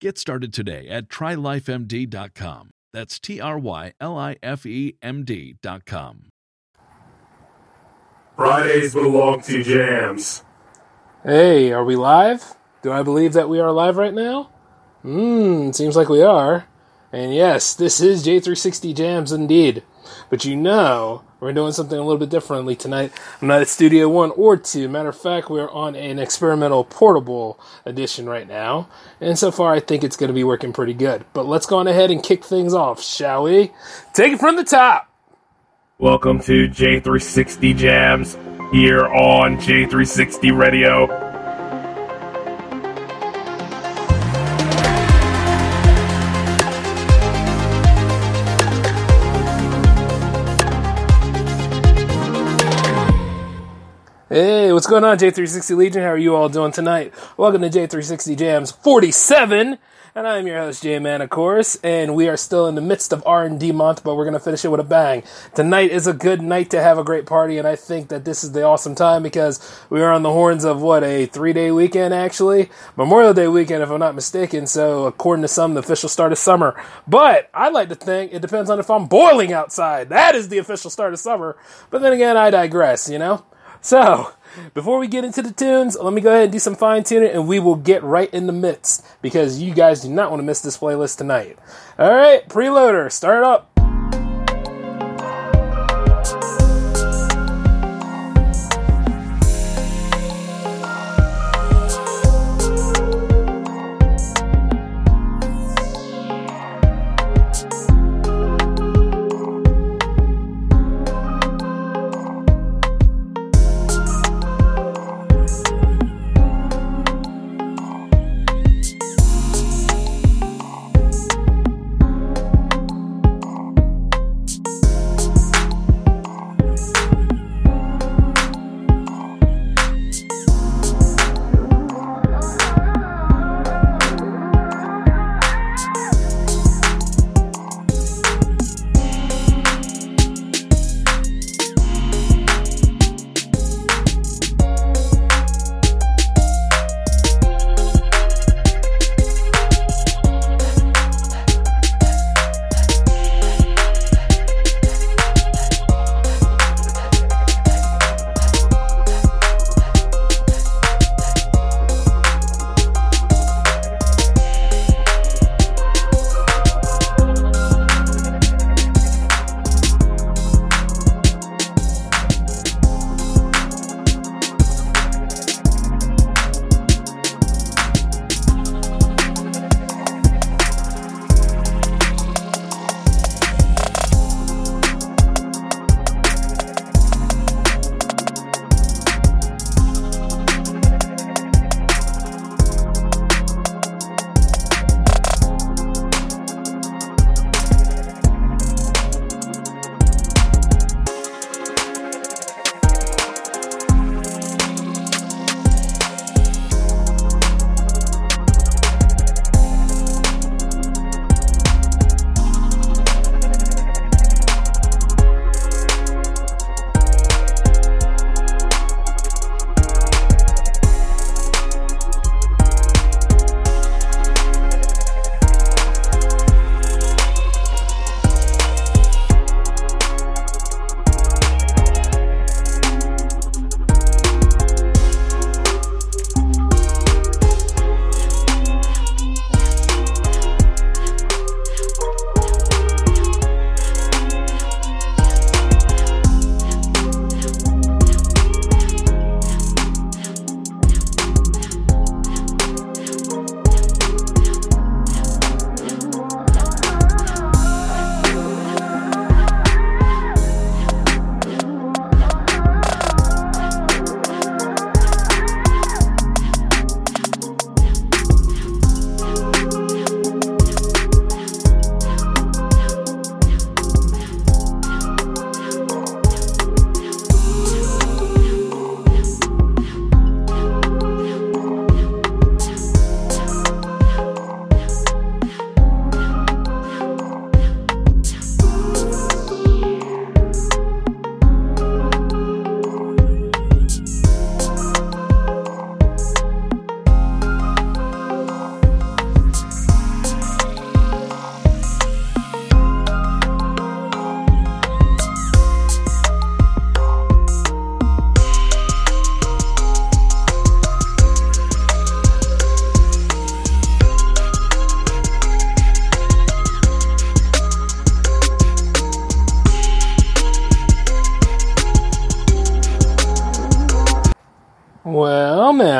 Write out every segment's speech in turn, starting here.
Get started today at trylifemd.com. That's T R Y L I F E M D.com. Fridays belong to jams. Hey, are we live? Do I believe that we are live right now? Hmm, seems like we are. And yes, this is J360 Jams indeed. But you know, we're doing something a little bit differently tonight. I'm not at Studio One or Two. Matter of fact, we're on an experimental portable edition right now. And so far, I think it's going to be working pretty good. But let's go on ahead and kick things off, shall we? Take it from the top! Welcome to J360 Jams here on J360 Radio. What's going on, J360 Legion? How are you all doing tonight? Welcome to J360 Jams 47, and I'm your host, J-Man, of course, and we are still in the midst of R&D month, but we're going to finish it with a bang. Tonight is a good night to have a great party, and I think that this is the awesome time because we are on the horns of, what, a three-day weekend, actually? Memorial Day weekend, if I'm not mistaken, so according to some, the official start of summer. But I like to think it depends on if I'm boiling outside. That is the official start of summer. But then again, I digress, you know? So, before we get into the tunes, let me go ahead and do some fine tuning and we will get right in the midst because you guys do not want to miss this playlist tonight. Alright, preloader, start up.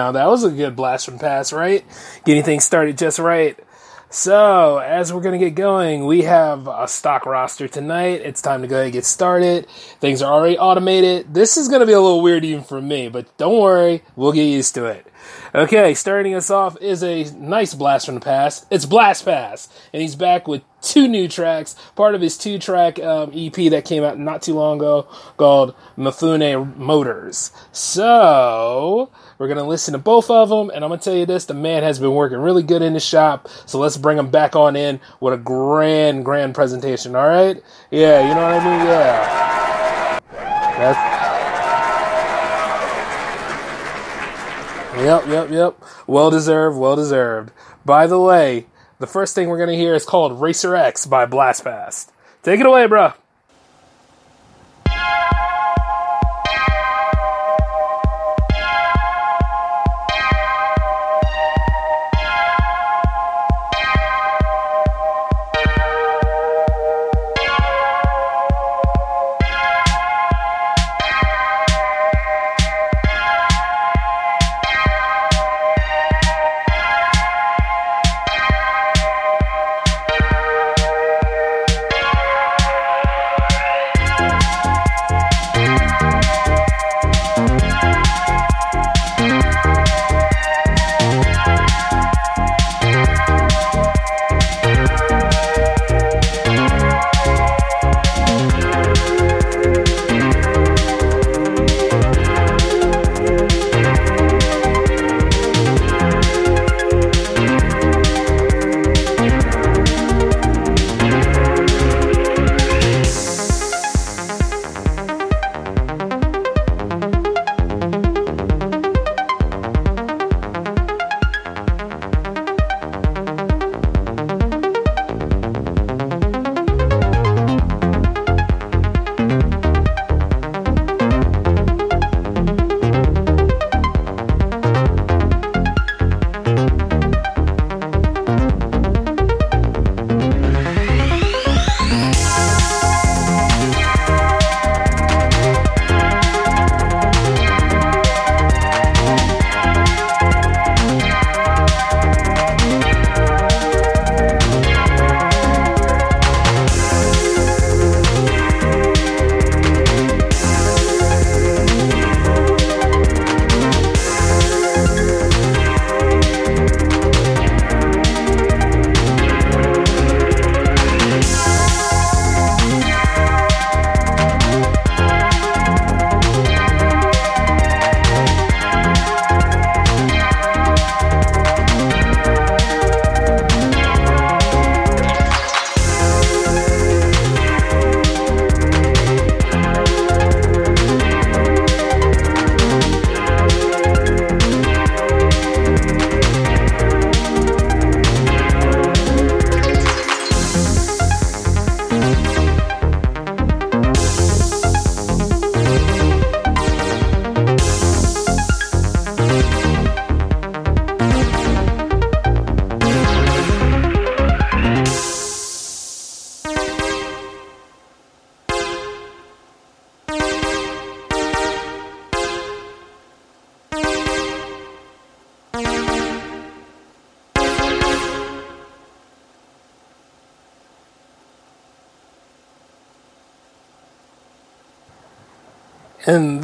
Now that was a good blast from past, right? Getting things started just right. So, as we're going to get going, we have a stock roster tonight. It's time to go ahead and get started. Things are already automated. This is going to be a little weird even for me, but don't worry, we'll get used to it. Okay, starting us off is a nice blast from the past. It's Blastpast, and he's back with two new tracks, part of his two track um, EP that came out not too long ago called Mifune Motors. So, we're going to listen to both of them, and I'm going to tell you this the man has been working really good in the shop, so let's bring him back on in with a grand, grand presentation, alright? Yeah, you know what I mean? Yeah. That's. Yep, yep, yep. Well deserved, well deserved. By the way, the first thing we're going to hear is called Racer X by Blastpast. Take it away, bruh.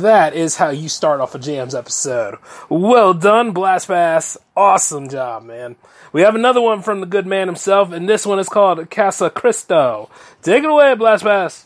That is how you start off a Jams episode. Well done, Blastpast. Awesome job, man. We have another one from the good man himself, and this one is called Casa Cristo. Take it away, Blastpast.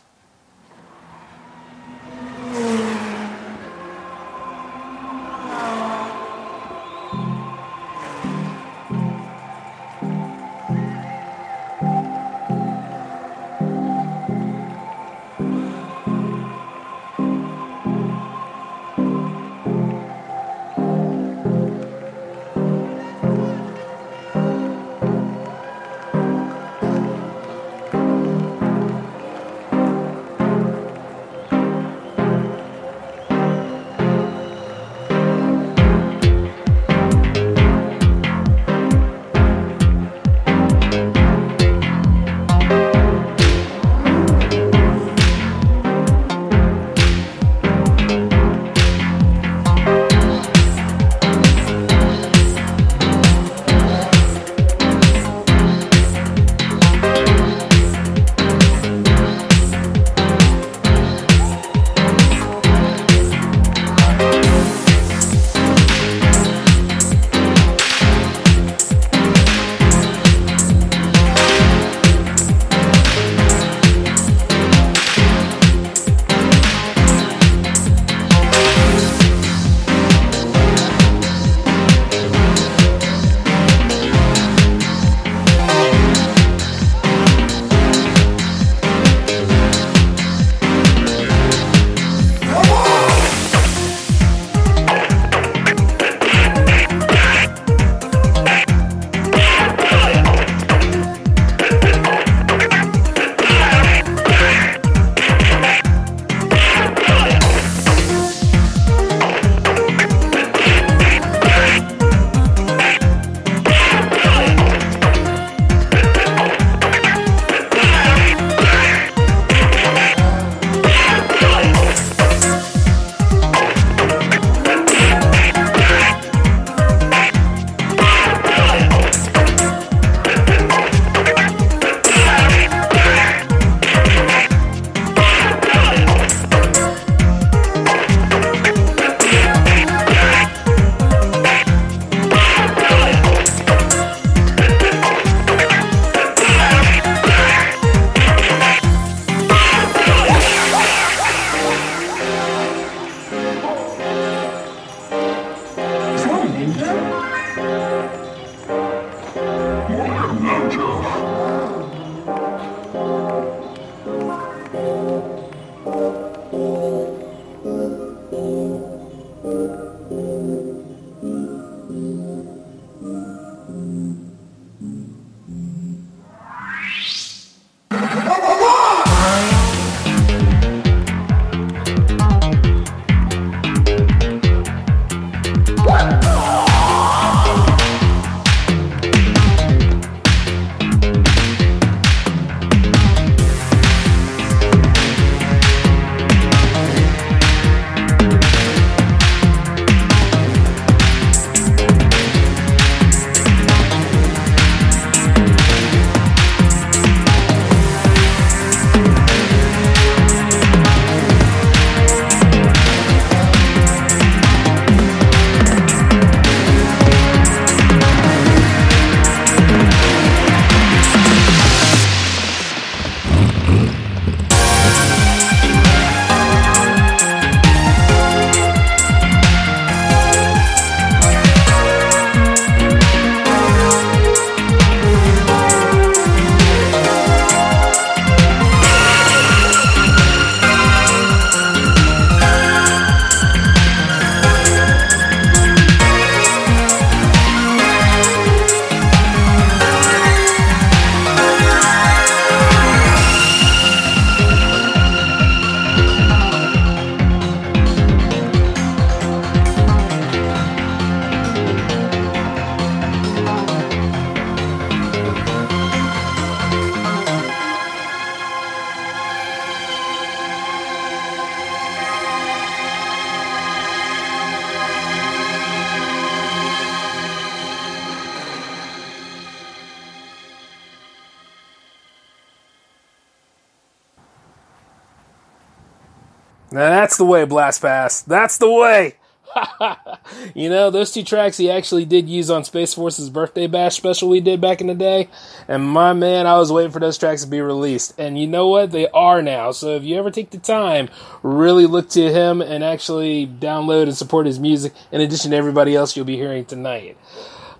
That's the way, Blastpast. That's the way. you know, those two tracks he actually did use on Spaceforce's birthday bash special we did back in the day. And my man, I was waiting for those tracks to be released. And you know what? They are now. So if you ever take the time, really look to him and actually download and support his music in addition to everybody else you'll be hearing tonight.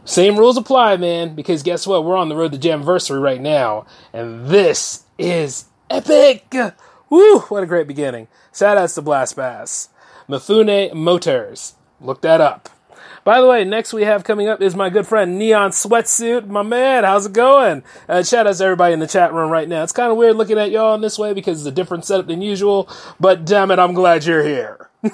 Same rules apply, man, because guess what? We're on the road to Jamversary right now. And this is epic! Woo! What a great beginning. Shout outs to Blastpast. Mifune Motors. Look that up. By the way, next we have coming up is my good friend Neon Sweatsuit. My man, how's it going? Uh, shout out to everybody in the chat room right now. It's kind of weird looking at y'all in this way because it's a different setup than usual, but damn it, I'm glad you're here.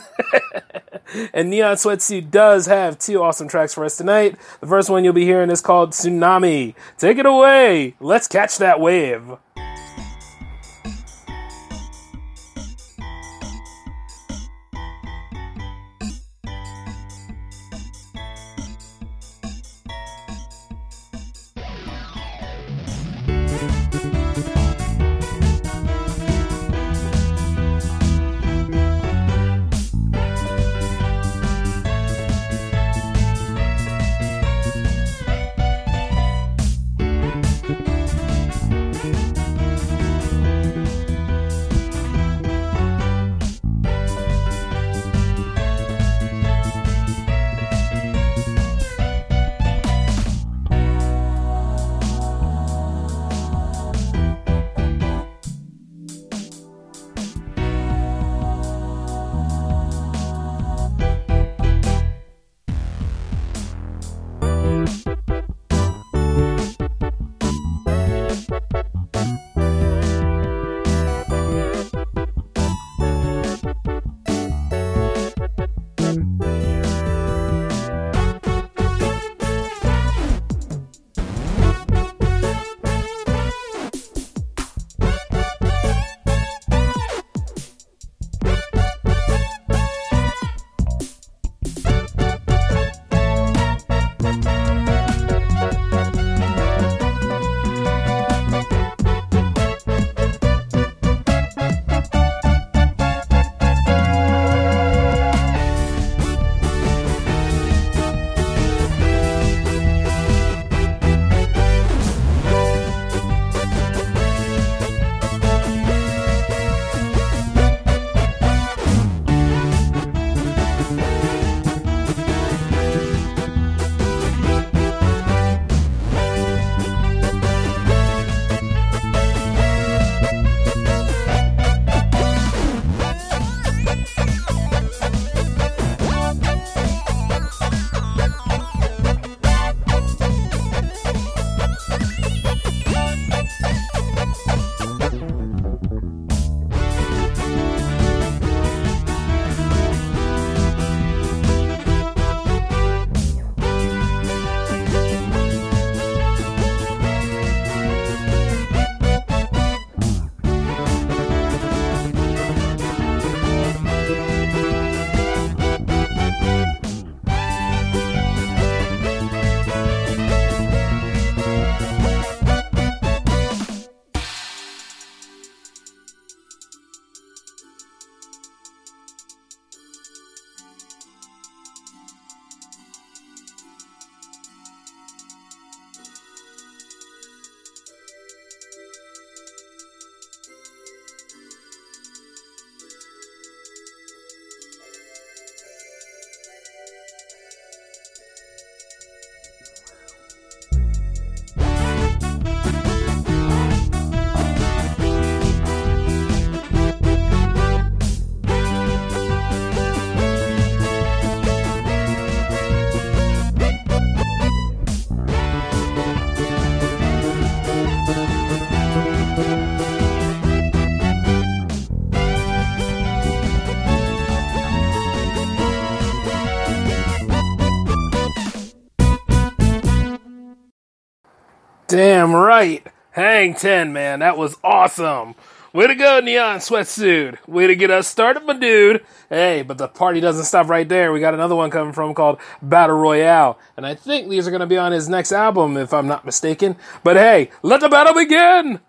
and Neon Sweatsuit does have two awesome tracks for us tonight. The first one you'll be hearing is called Tsunami. Take it away. Let's catch that wave. Damn right. Hang 10, man. That was awesome. Way to go, Neon Sweatsuit. Way to get us started, my dude. Hey, but the party doesn't stop right there. We got another one coming from called Battle Royale. And I think these are going to be on his next album, if I'm not mistaken. But hey, let the battle begin!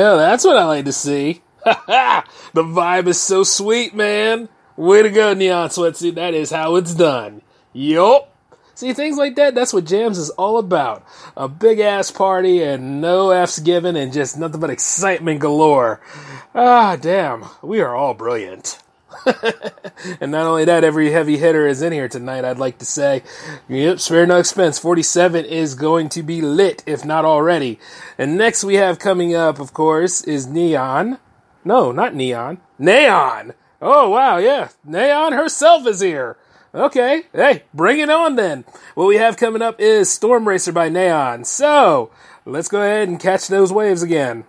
Well, that's what I like to see. the vibe is so sweet, man. Way to go, Neon Sweatsuit. That is how it's done. Yup. See, things like that, that's what Jams is all about. A big ass party and no F's given and just nothing but excitement galore. Ah, damn. We are all brilliant. and not only that, every heavy hitter is in here tonight, I'd like to say. Yep, spare no expense. 47 is going to be lit, if not already. And next we have coming up, of course, is Neon. No, not Neon. Neon! Oh, wow, yeah. Neaon herself is here. Okay, hey, bring it on then. What we have coming up is Storm Racer by Neaon. So, let's go ahead and catch those waves again.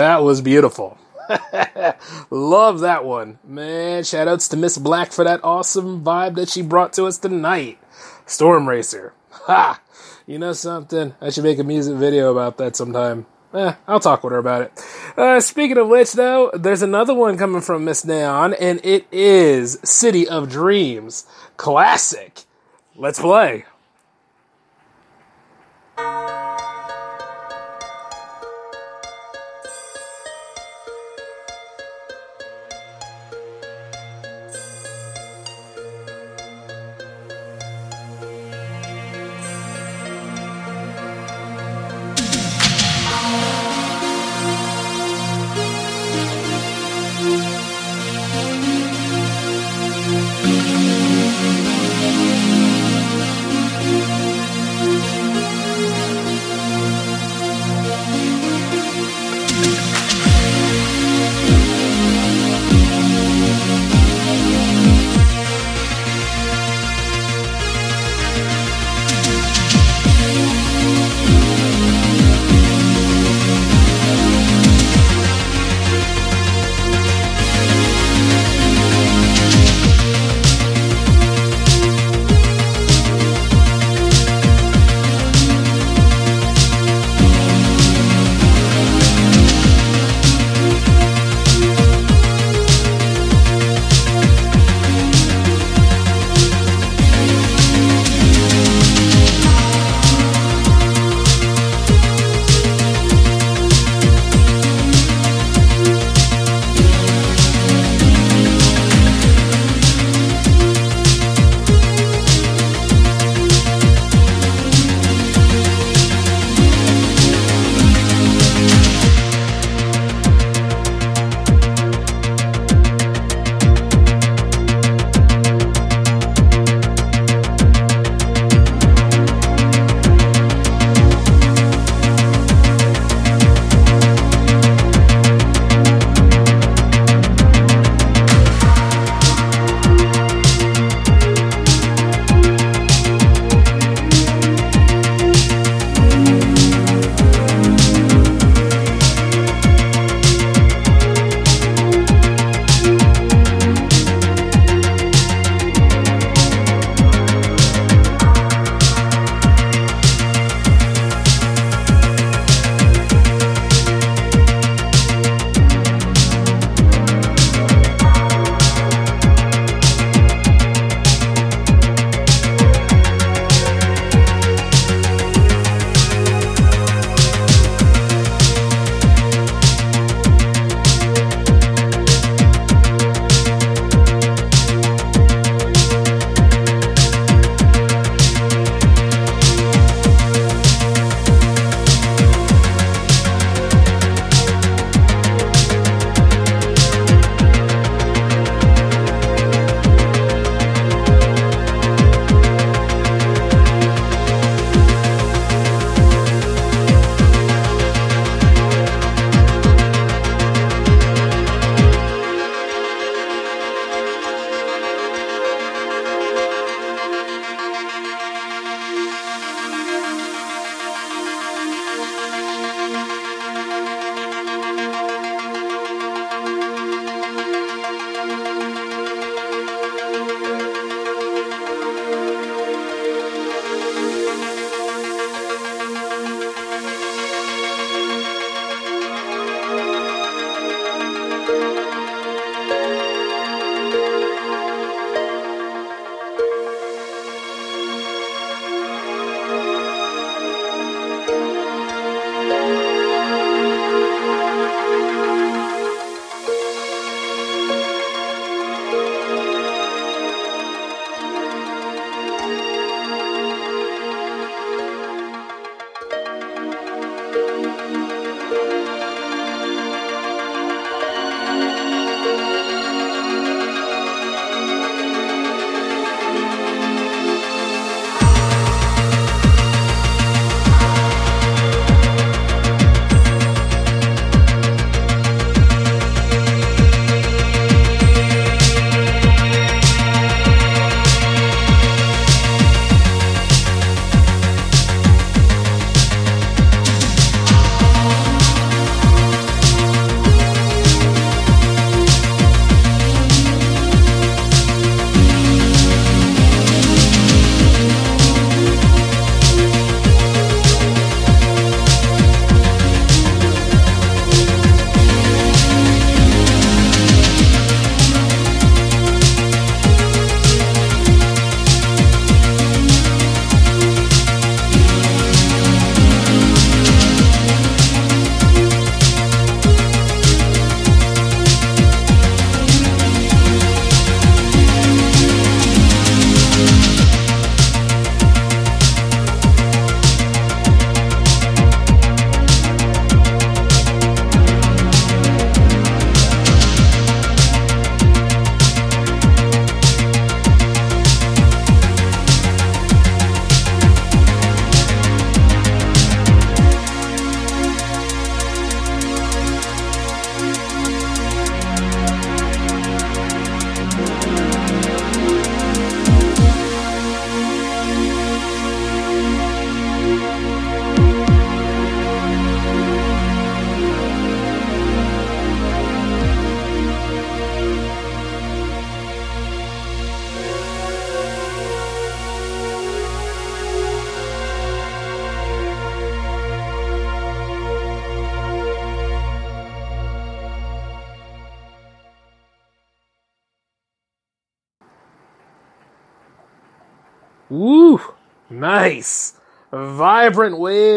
That was beautiful. Love that one. Man, shoutouts to Miss Black for that awesome vibe that she brought to us tonight. Storm Racer. Ha! You know something? I should make a music video about that sometime. Eh, I'll talk with her about it. Uh, speaking of which, though, there's another one coming from Miss Neaon, and it is City of Dreams. Classic. Let's play.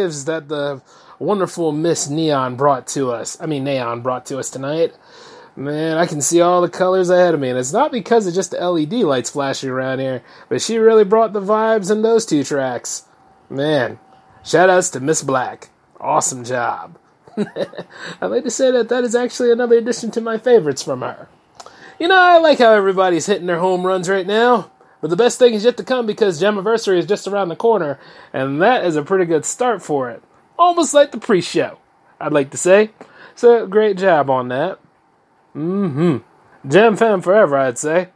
Waves that the wonderful Miss Neon brought to us. I mean, Neaon brought to us tonight. Man, I can see all the colors ahead of me, and it's not because of just the LED lights flashing around here, but she really brought the vibes in those two tracks. Man, shout outs to Miss Black. Awesome job. I'd like to say that that is actually another addition to my favorites from her. You know, I like how everybody's hitting their home runs right now, but the best thing is yet to come because Jamiversary is just around the corner, and that is a pretty good start for it. Almost like the pre show, I'd like to say. So, great job on that. Mm hmm. Jam Fam forever, I'd say.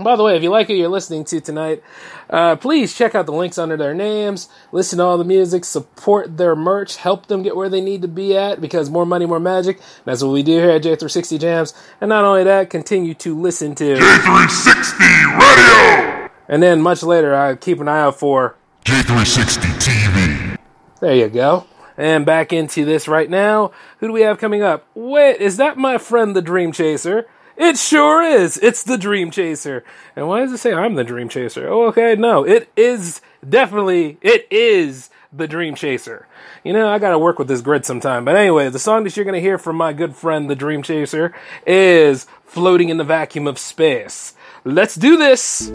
By the way, if you like what you're listening to tonight, uh, please check out the links under their names, listen to all the music, support their merch, help them get where they need to be at because more money, more magic. That's what we do here at J360 Jams. And not only that, continue to listen to J360 Radio! And then much later, I keep an eye out for J360 TV. There you go. And back into this right now. Who do we have coming up? Wait, is that my friend the Dream Chaser? It sure is. It's the Dream Chaser. And why does it say I'm the Dream Chaser? Oh, okay, no. It is definitely, it is the Dream Chaser. You know, I gotta work with this grid sometime. But anyway, the song that you're gonna hear from my good friend the Dream Chaser is Floating in the Vacuum of Space. Let's do this!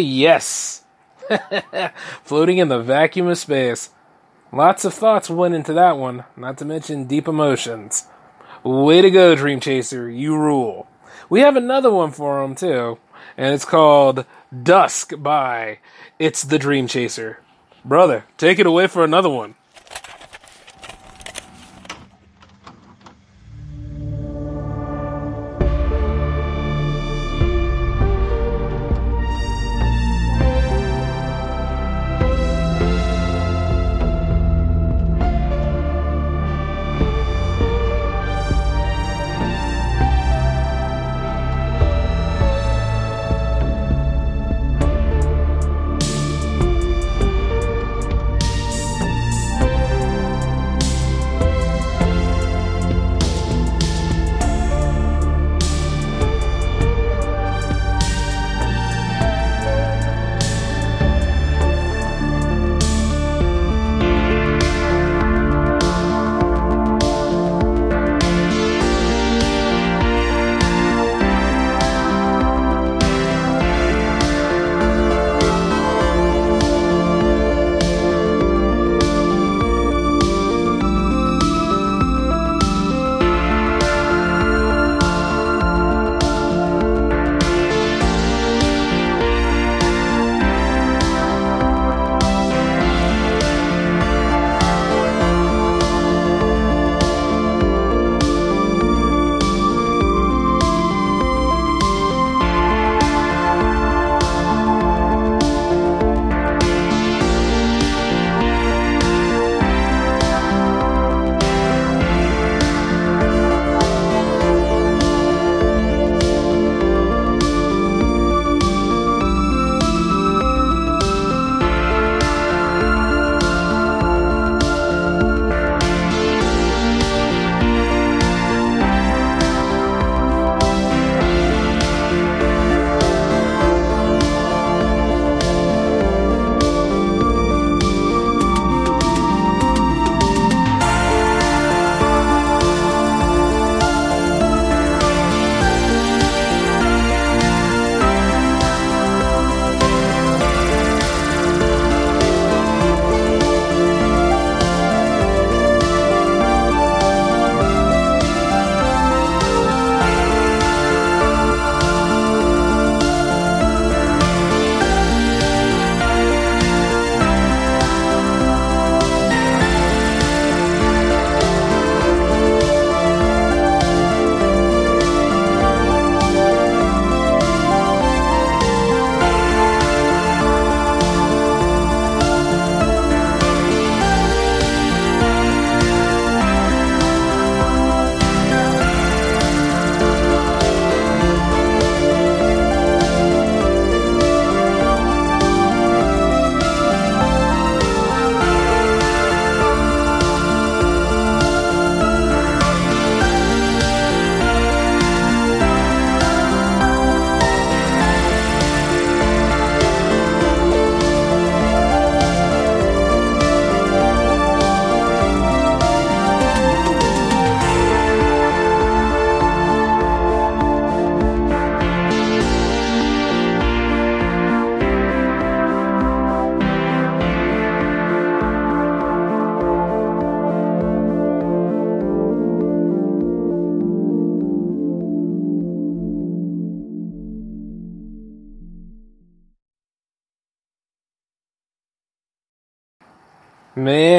Yes. Floating in the vacuum of space. Lots of thoughts went into that one, not to mention deep emotions. Way to go, Dream Chaser. You rule. We have another one for him, too, and it's called Dusk by It's the Dream Chaser. Brother, take it away for another one.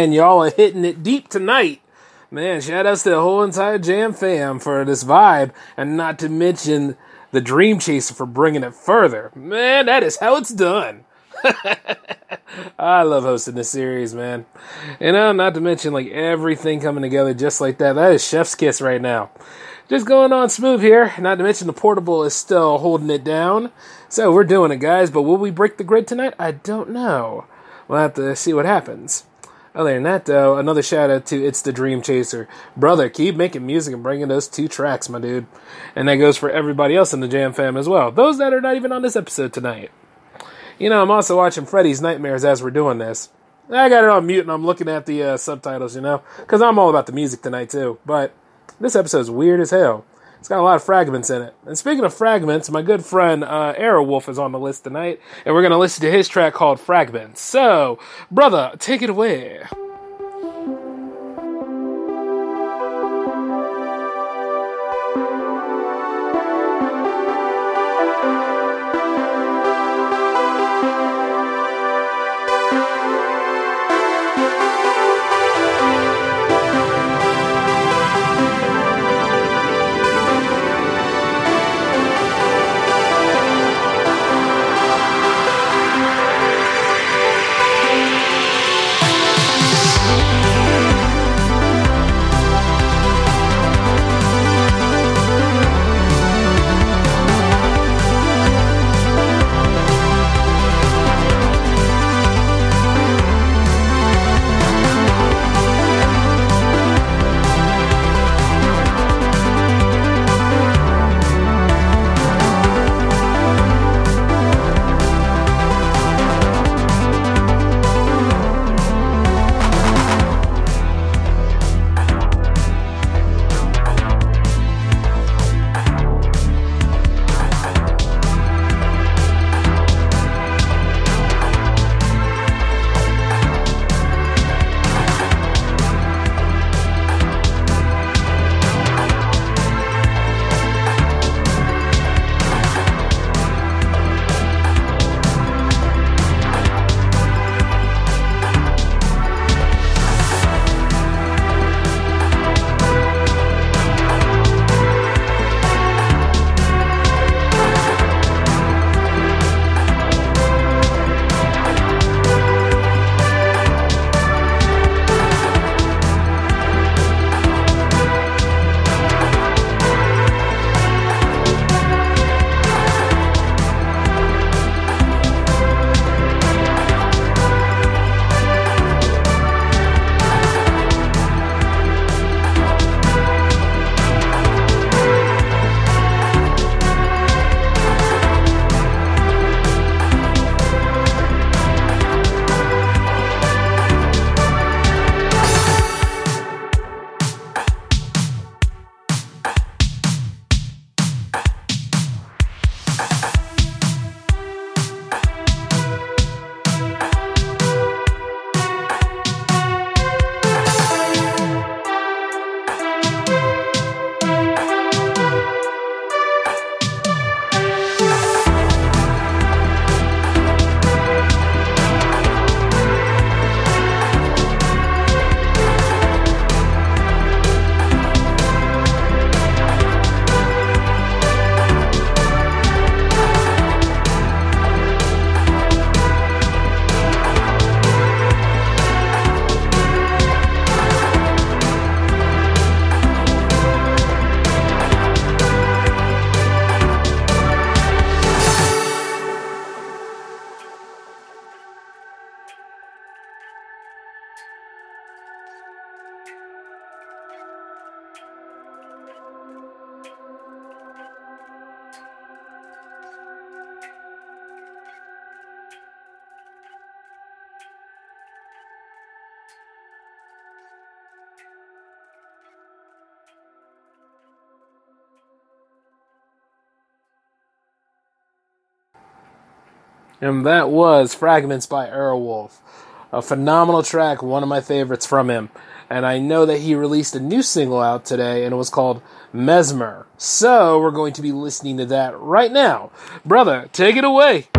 Man, y'all are hitting it deep tonight. Man, shout outs to the whole entire Jam fam for this vibe, and not to mention the Dream Chaser for bringing it further. Man, that is how it's done. I love hosting this series, man. You uh, know, not to mention like everything coming together just like that. That is chef's kiss right now. Just going on smooth here. Not to mention the portable is still holding it down. So we're doing it, guys. But will we break the grid tonight? I don't know. We'll have to see what happens. Other than that, though, another shout out to It's the Dream Chaser. Brother, keep making music and bringing those two tracks, my dude. And that goes for everybody else in the Jam fam as well. Those that are not even on this episode tonight. You know, I'm also watching Freddy's Nightmares as we're doing this. I got it on mute and I'm looking at the uh, subtitles, you know, because I'm all about the music tonight, too. But this episode's weird as hell. It's got a lot of fragments in it. And speaking of fragments, my good friend uh, Aerowolf is on the list tonight, and we're going to listen to his track called Fragments. So, brother, take it away. And that was Fragments by Aerowolf. A phenomenal track, one of my favorites from him. And I know that he released a new single out today, and it was called Mesmer. So we're going to be listening to that right now. Brother, take it away.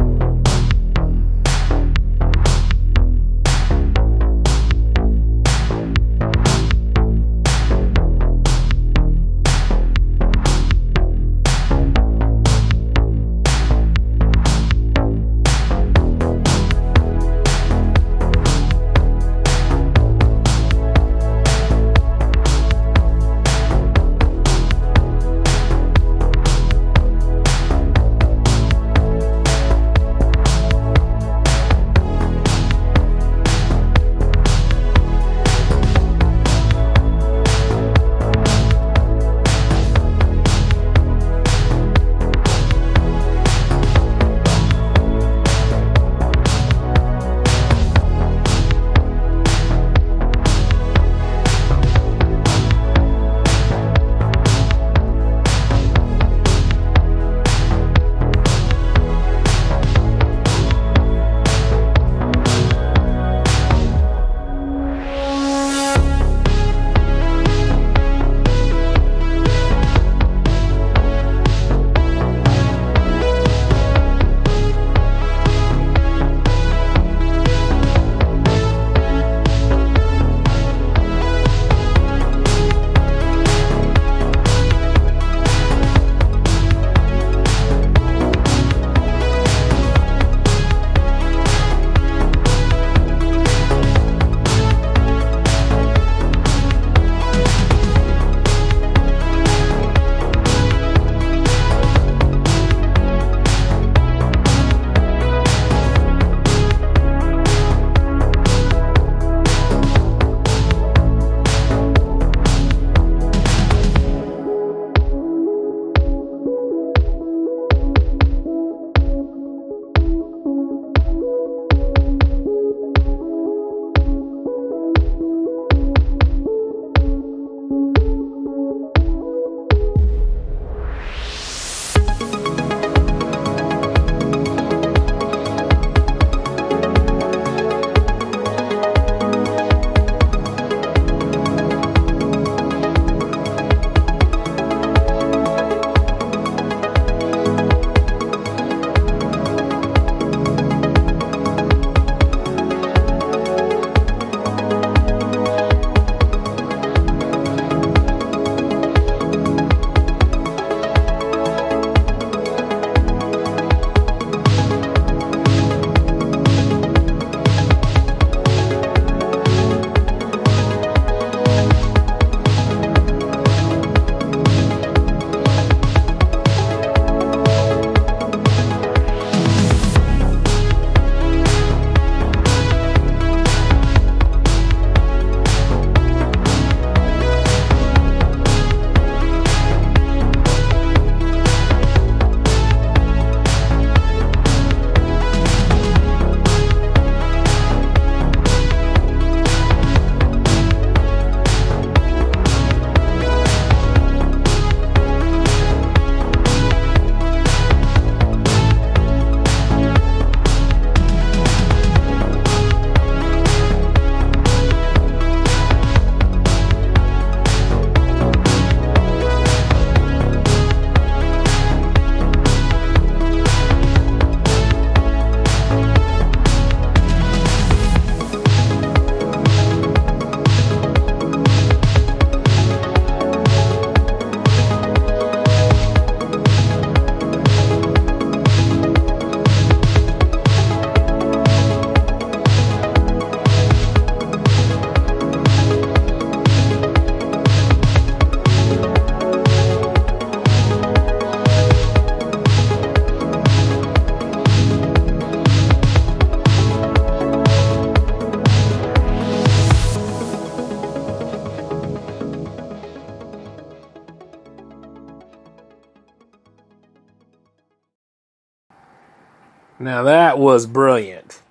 Was brilliant.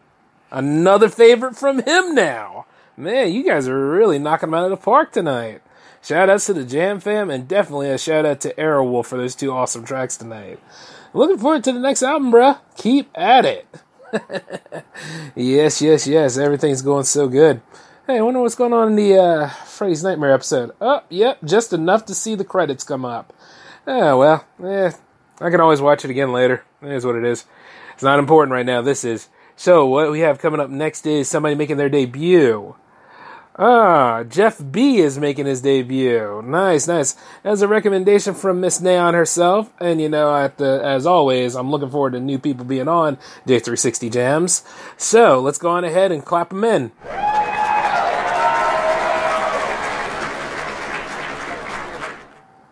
Another favorite from him now. Man, you guys are really knocking him out of the park tonight. Shout outs to the Jam fam and definitely a shout out to Aerowolf for those two awesome tracks tonight. Looking forward to the next album, bruh. Keep at it. yes, yes, yes. Everything's going so good. Hey, I wonder what's going on in the uh, Freddy's Nightmare episode. Oh, yep, just enough to see the credits come up. Oh, well, eh, I can always watch it again later. It is what it is. It's not important right now. This is. So, what we have coming up next is somebody making their debut. Ah, Jeff B is making his debut. Nice, nice. As a recommendation from Miss Neaon herself, and you know, at the, as always, I'm looking forward to new people being on J360 Jams. So let's go on ahead and clap them in.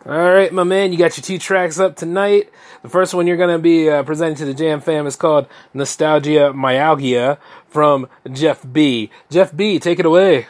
All right, my man, you got your two tracks up tonight. The first one you're going to be uh, presenting to the Jam fam is called Nostalgia Myalgia from Jeff B. Jeff B, take it away.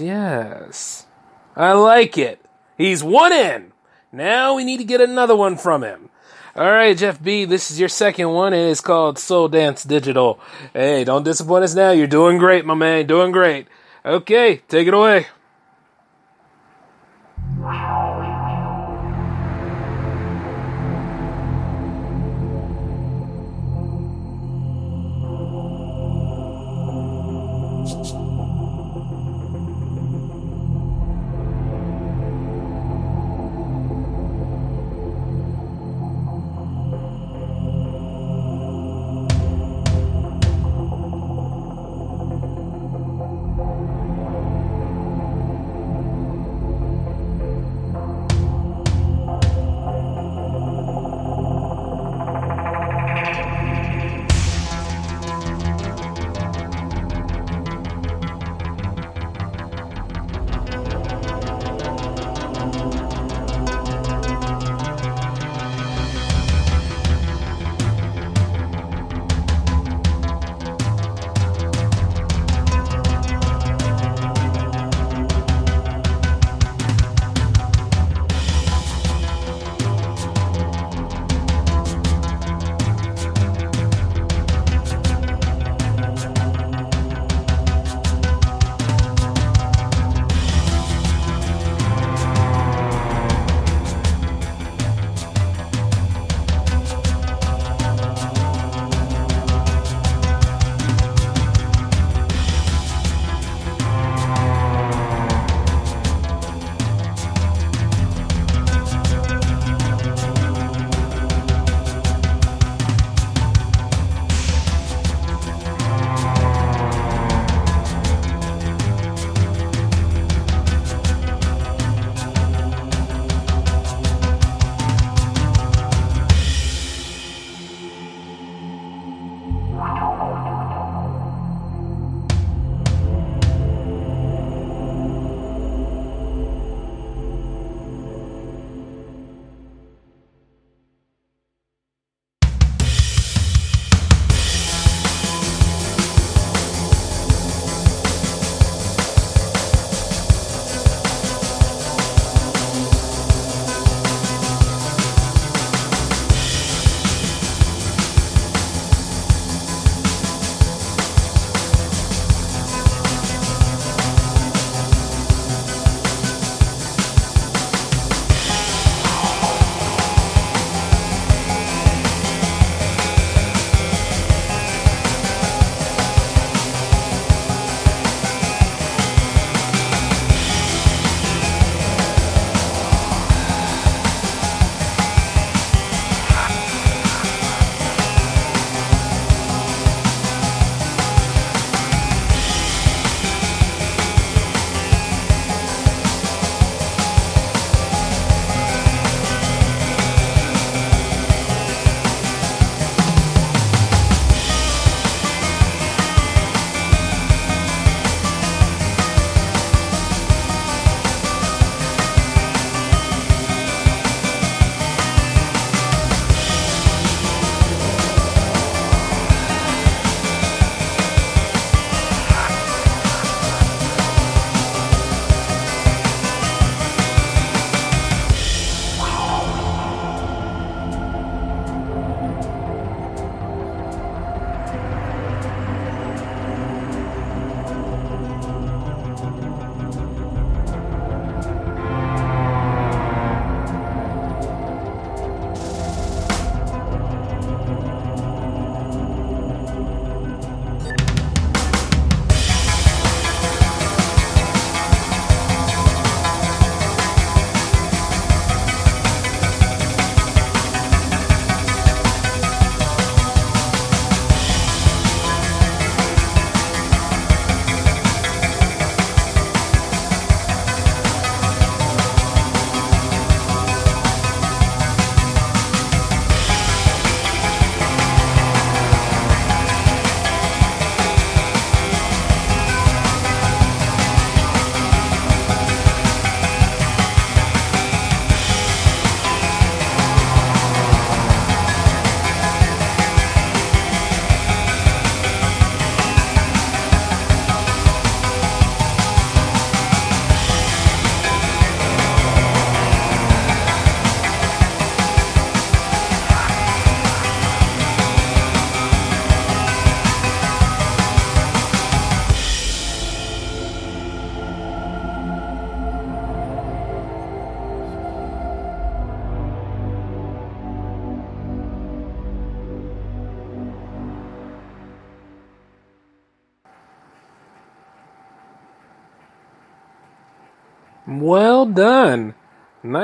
Yes. I like it. He's one in. Now we need to get another one from him. All right, Jeff B, this is your second one, and it's called Soul Dance Digital. Hey, don't disappoint us now. You're doing great, my man. Doing great. Okay, take it away.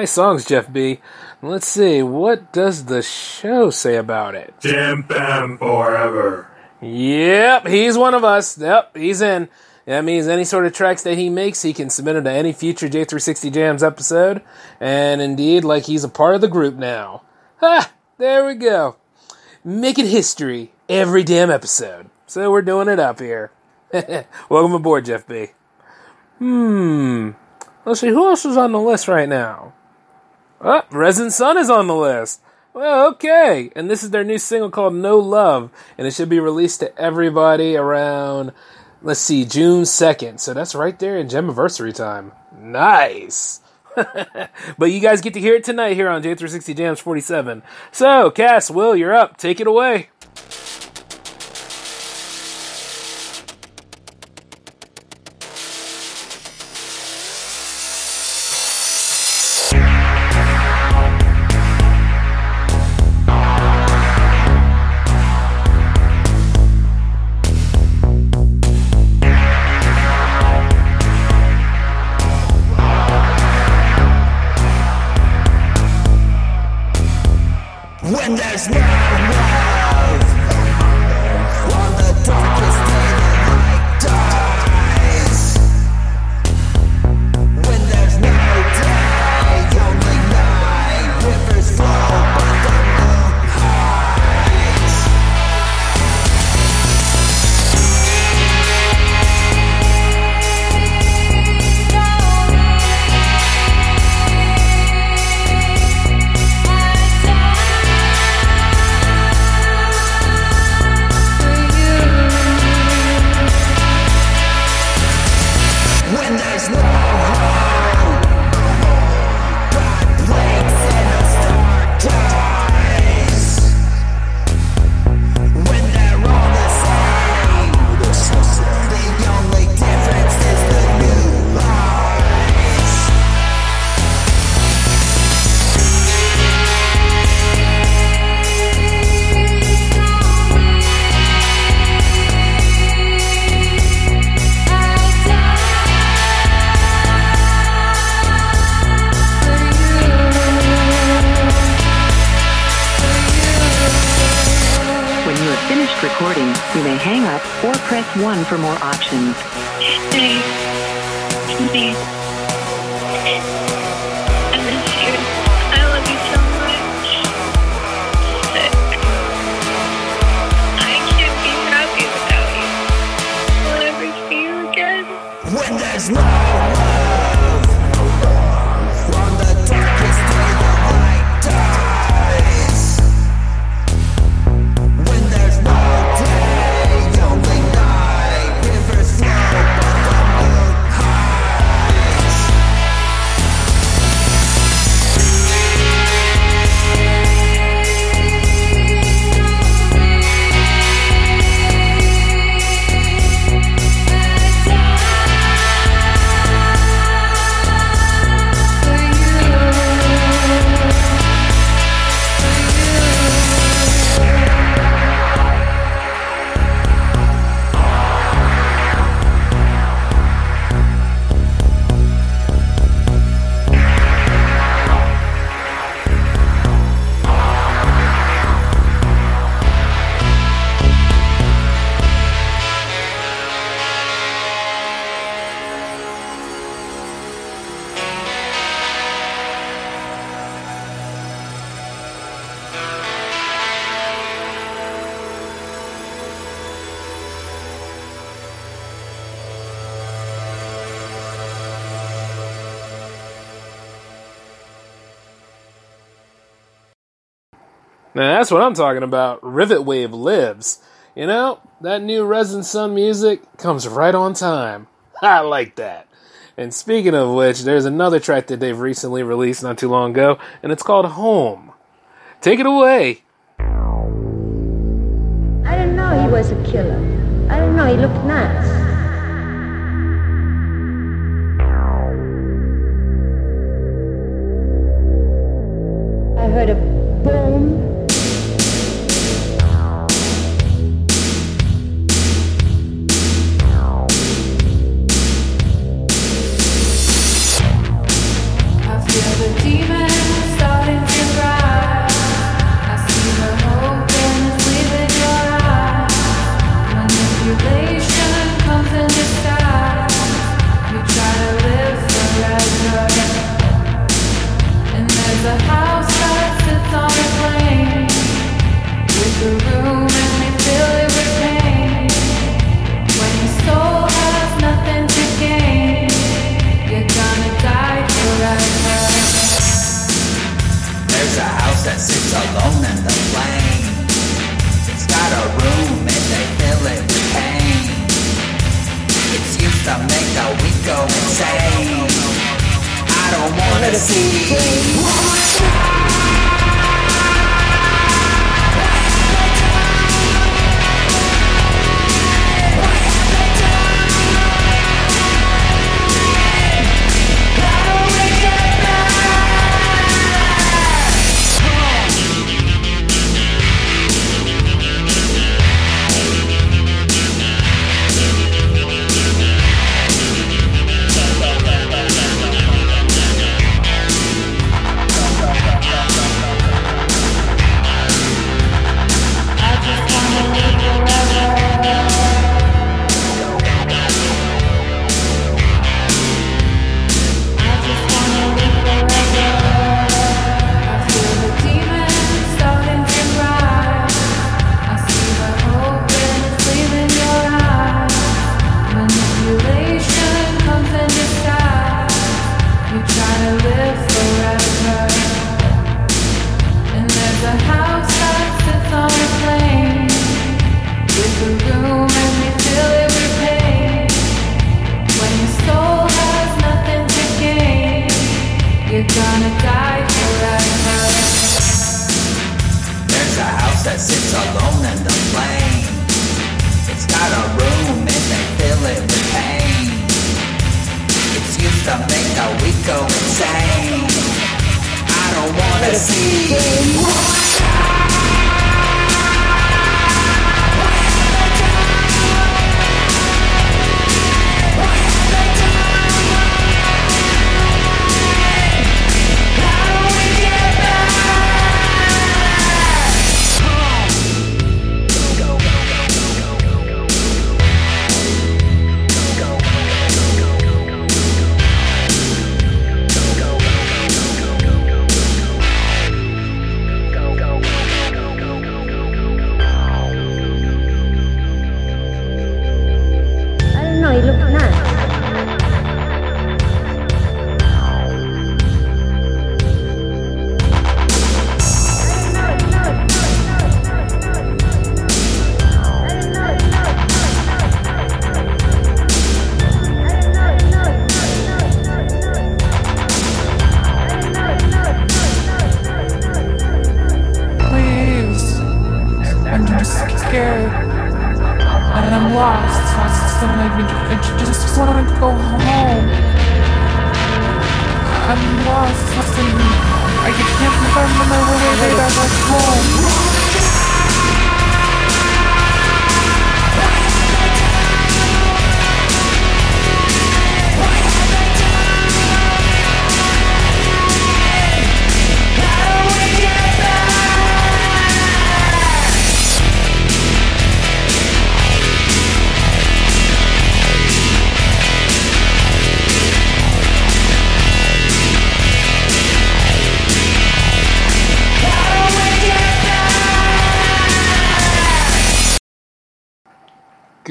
Nice songs, Jeff B. Let's see, what does the show say about it? Jam Fam Forever. Yep, he's one of us. Yep, he's in. That means any sort of tracks that he makes, he can submit them to any future J360 Jams episode. And indeed, like he's a part of the group now. Ha! There we go. Making history every damn episode. So we're doing it up here. Welcome aboard, Jeff B. Hmm. Let's see, who else is on the list right now? Oh, Resin Sun is on the list. Well, okay. And this is their new single called No Love. And it should be released to everybody around, let's see, June 2nd. So that's right there in Gemiversary time. Nice. but you guys get to hear it tonight here on J360 Jams 47. So, Cass, Will, you're up. Take it away. That's what I'm talking about. Retrowave lives. You know, that new Resin Sun music comes right on time. I like that. And speaking of which, there's another track that they've recently released not too long ago, and it's called Home. Take it away. I didn't know he was a killer. I didn't know he looked nuts. I heard a boom. Make a weak go insane. I don't wanna see.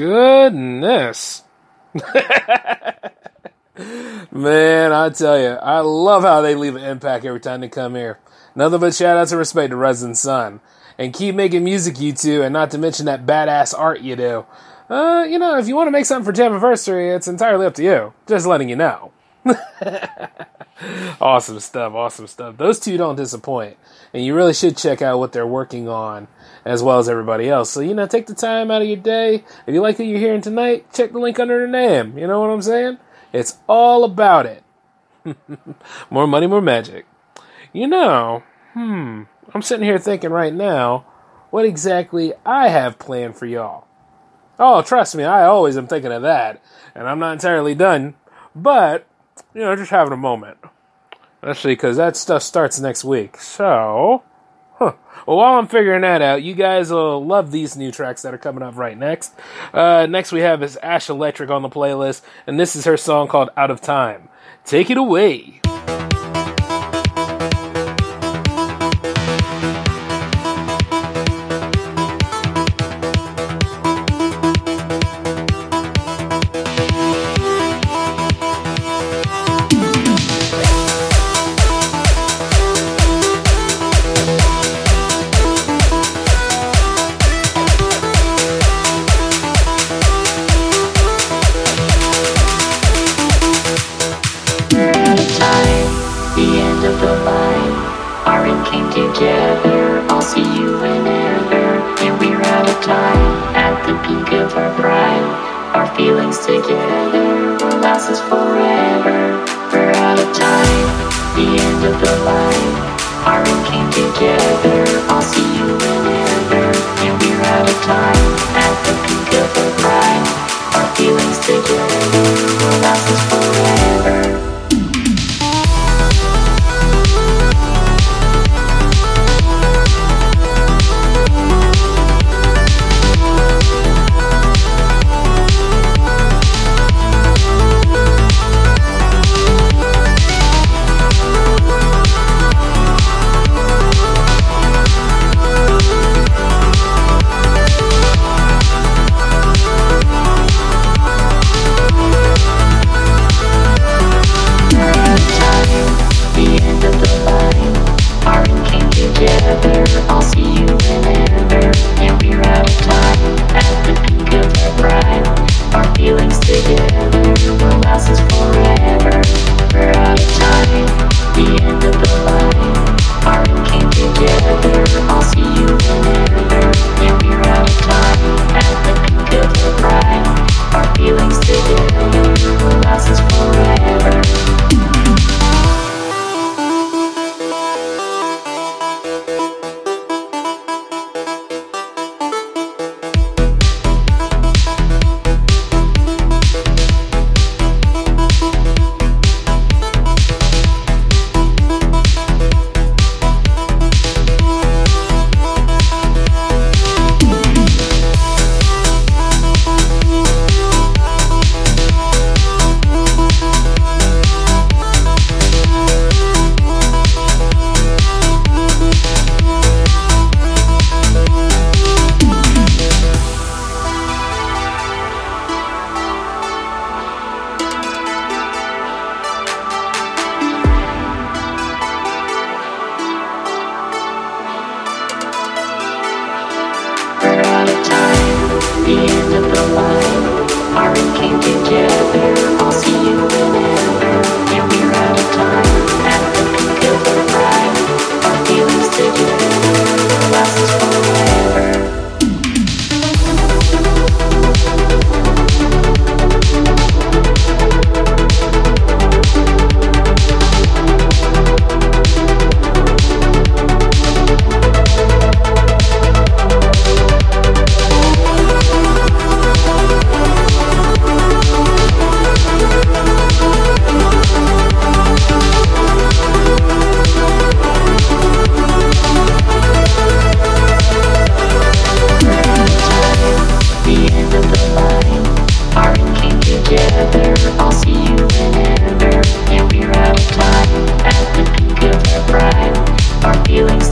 Goodness. Man, I tell you, I love how they leave an impact every time they come here. Nothing but shout outs and respect to Resin Sun. And keep making music, you two, and not to mention that badass art you do. Uh, you know, if you want to make something for Jam Anniversary, it's entirely up to you. Just letting you know. awesome stuff, awesome stuff. Those two don't disappoint. And you really should check out what they're working on as well as everybody else. So, you know, take the time out of your day. If you like what you're hearing tonight, check the link under the name. You know what I'm saying? It's all about it. more money, more magic. You know, hmm, I'm sitting here thinking right now what exactly I have planned for y'all. Oh, trust me, I always am thinking of that. And I'm not entirely done. But, you know, just having a moment. Especially because that stuff starts next week. So, huh. Well, while I'm figuring that out, you guys will love these new tracks that are coming up right next. Uh, next, we have is Ash Electric on the playlist, and this is her song called Out of Time. Take it away.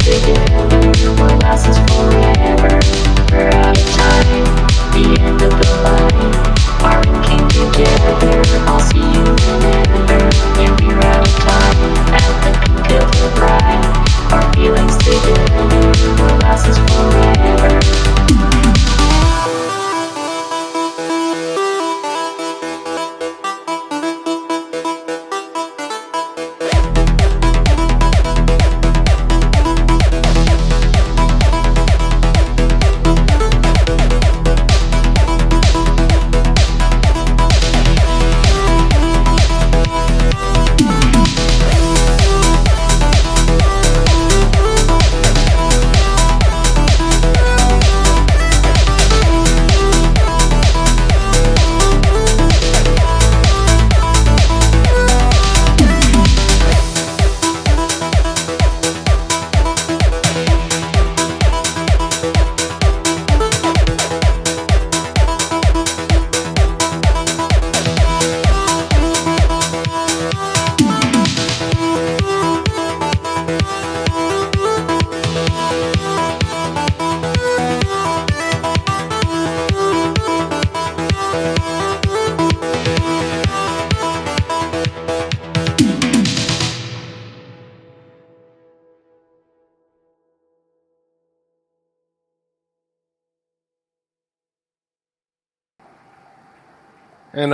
Feelings together will last us forever.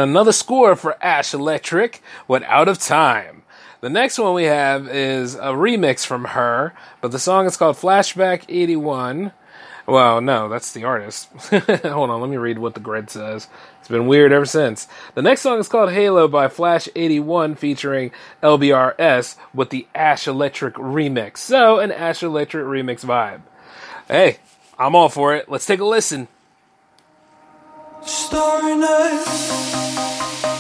Another score for Ash Electric with Out of Time. The next one we have is a remix from her, but the song is called Flashback 81. Well, no, that's the artist. Hold on, let me read what the grid says. It's been weird ever since. The next song is called Halo by Flash 81 featuring LBRS with the Ash Electric remix. So, an Ash Electric remix vibe. Hey, I'm all for it. Let's take a listen. Starry night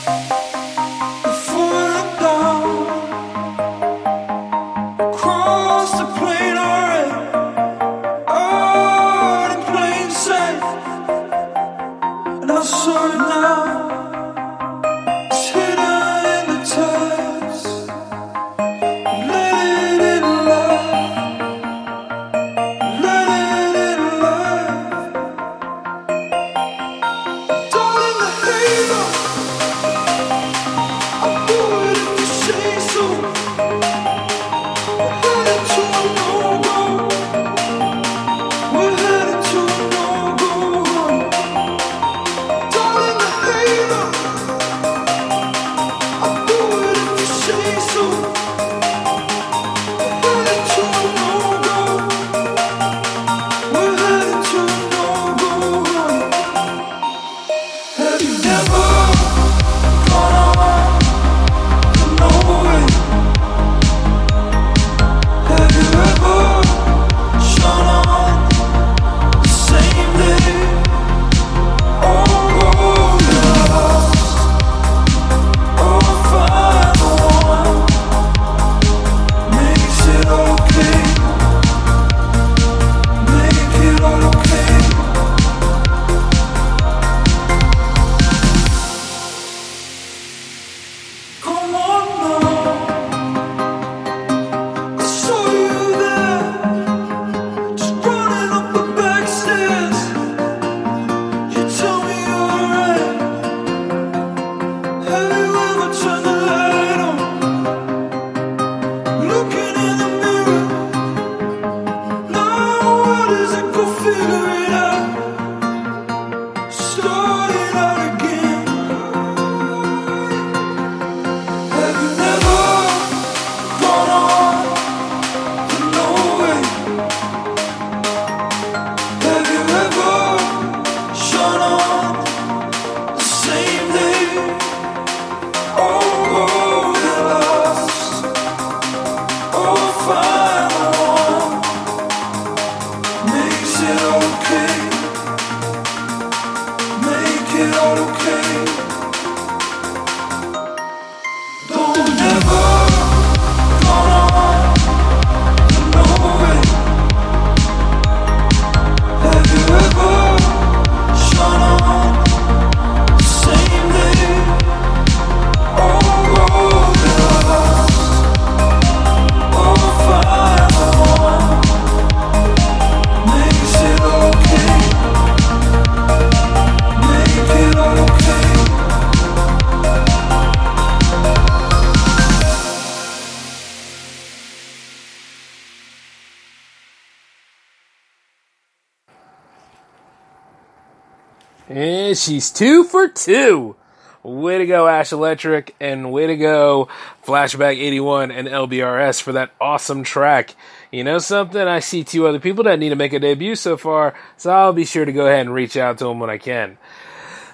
she's two for two. Way to go, Ash Electric, and way to go, Flashback 81 and LBRS for that awesome track. You know something? I see two other people that need to make a debut so far, so I'll be sure to go ahead and reach out to them when I can.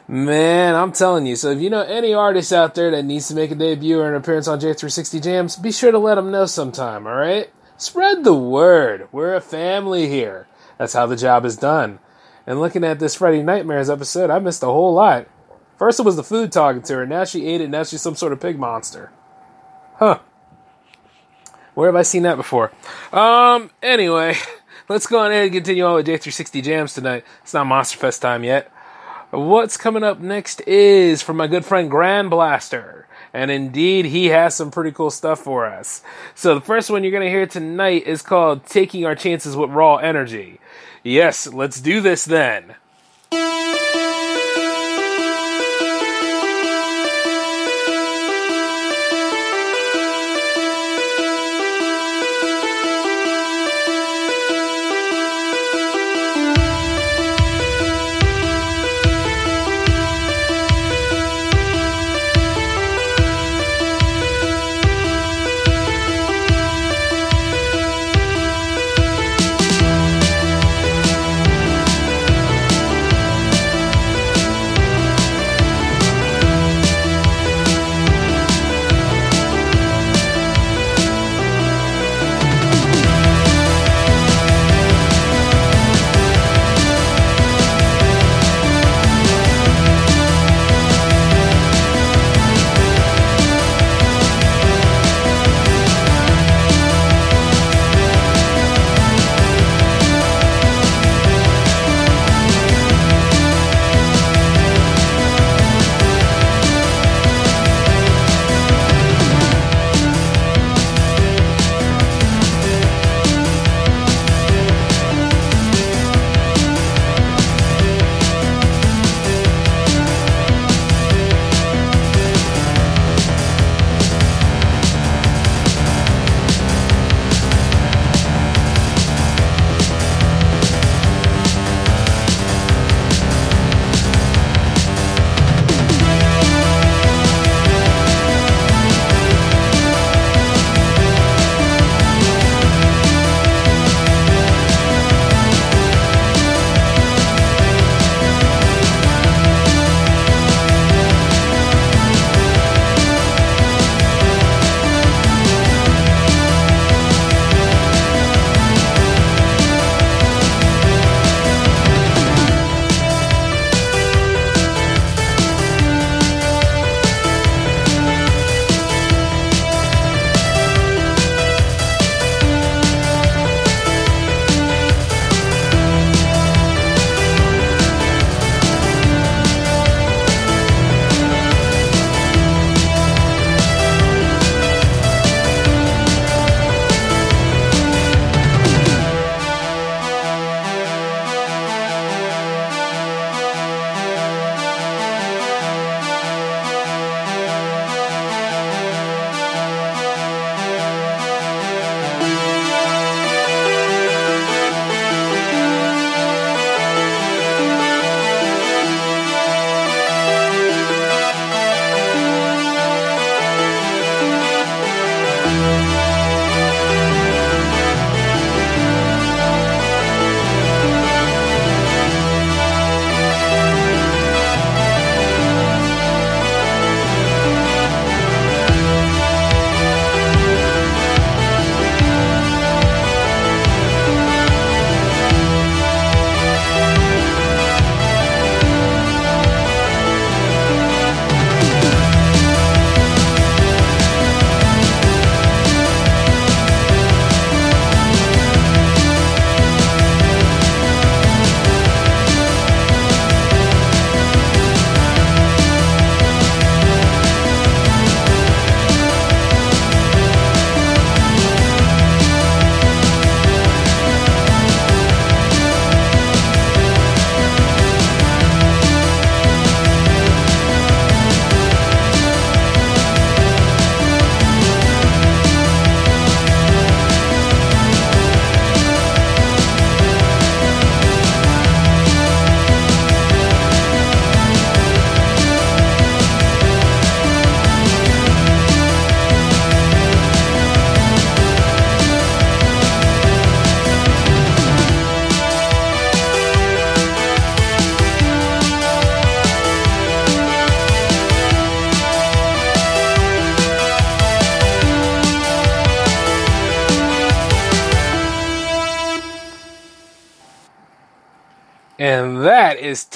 Man, I'm telling you. So if you know any artist out there that needs to make a debut or an appearance on J360 Jams, be sure to let them know sometime, alright? Spread the word. We're a family here. That's how the job is done. And looking at this Freddy Nightmares episode, I missed a whole lot. First it was the food talking to her, now she ate it, now she's some sort of pig monster. Huh. Where have I seen that before? Um, anyway, let's go on ahead and continue on with J360 Jams tonight. It's not Monster Fest time yet. What's coming up next is from my good friend GrandBlaster. And indeed, he has some pretty cool stuff for us. So the first one you're going to hear tonight is called Taking Our Chances with Raw Energy. Yes, let's do this then.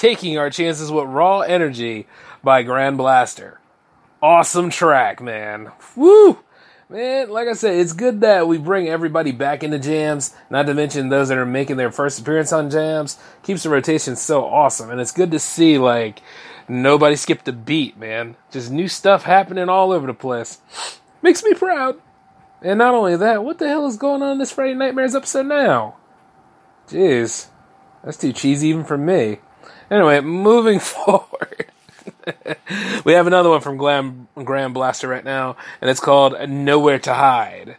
Taking Our Chances with Raw Energy by GrandBlaster. Awesome track, man. Woo! Man, like I said, it's good that we bring everybody back into jams, not to mention those that are making their first appearance on jams. Keeps the rotation so awesome, and it's good to see, like, nobody skipped a beat, man. Just new stuff happening all over the place. Makes me proud. And not only that, what the hell is going on in this Friday Nightmares episode now? Jeez. That's too cheesy even for me. Anyway, moving forward. we have another one from Glam, GrandBlaster right now, and it's called Nowhere to Hide.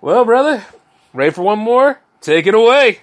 Well, brother, ready for one more? Take it away.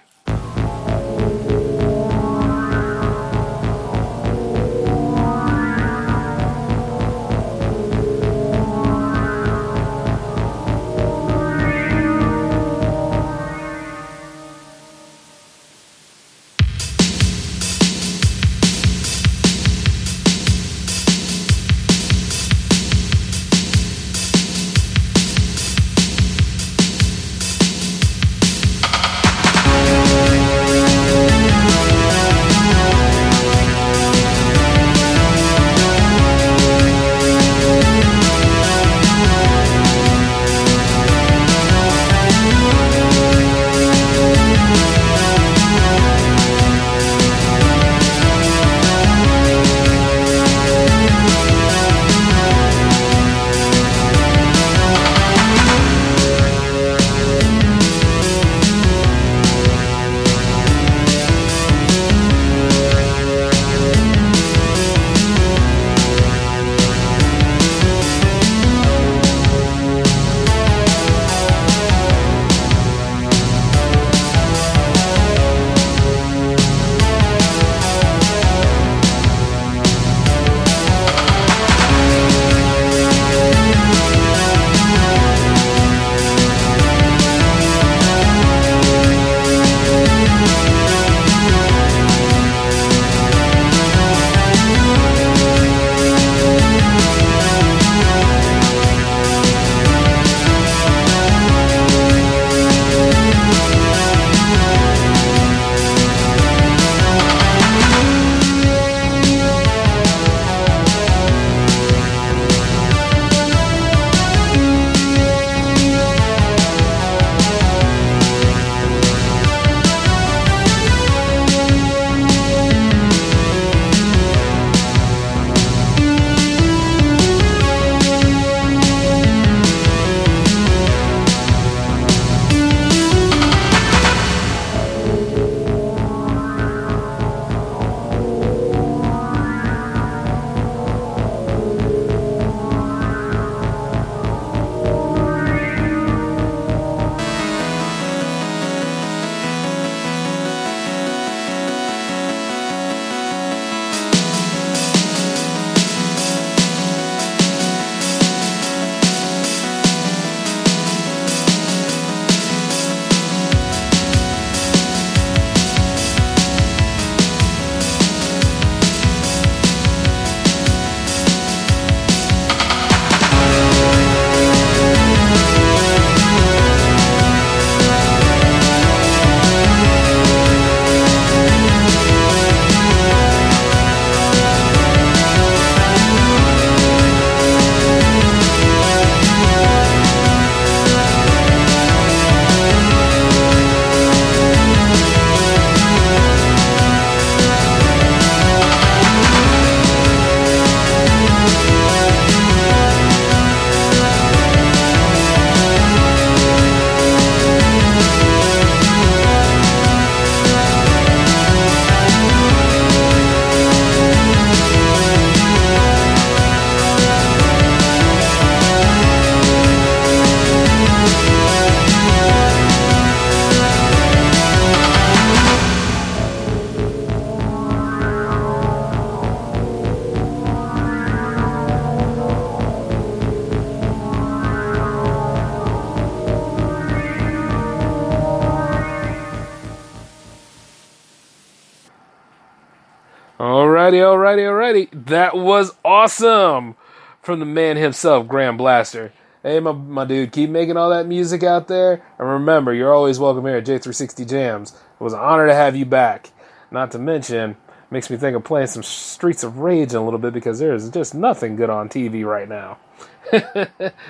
From the man himself, GrandBlaster. Hey, my, my dude, keep making all that music out there. And remember, you're always welcome here at J360 Jams. It was an honor to have you back. Not to mention, makes me think of playing some Streets of Rage a little bit because there's just nothing good on TV right now.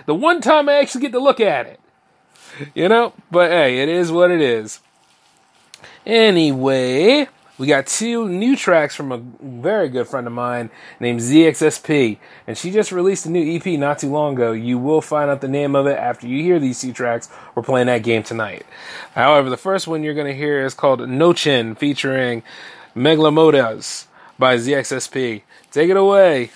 the one time I actually get to look at it. You know? But hey, it is what it is. Anyway, we got two new tracks from a very good friend of mine named ZXSP, and she just released a new EP not too long ago. You will find out the name of it after you hear these two tracks. We're playing that game tonight. However, the first one you're going to hear is called Knochen featuring Meglamodas by ZXSP. Take it away.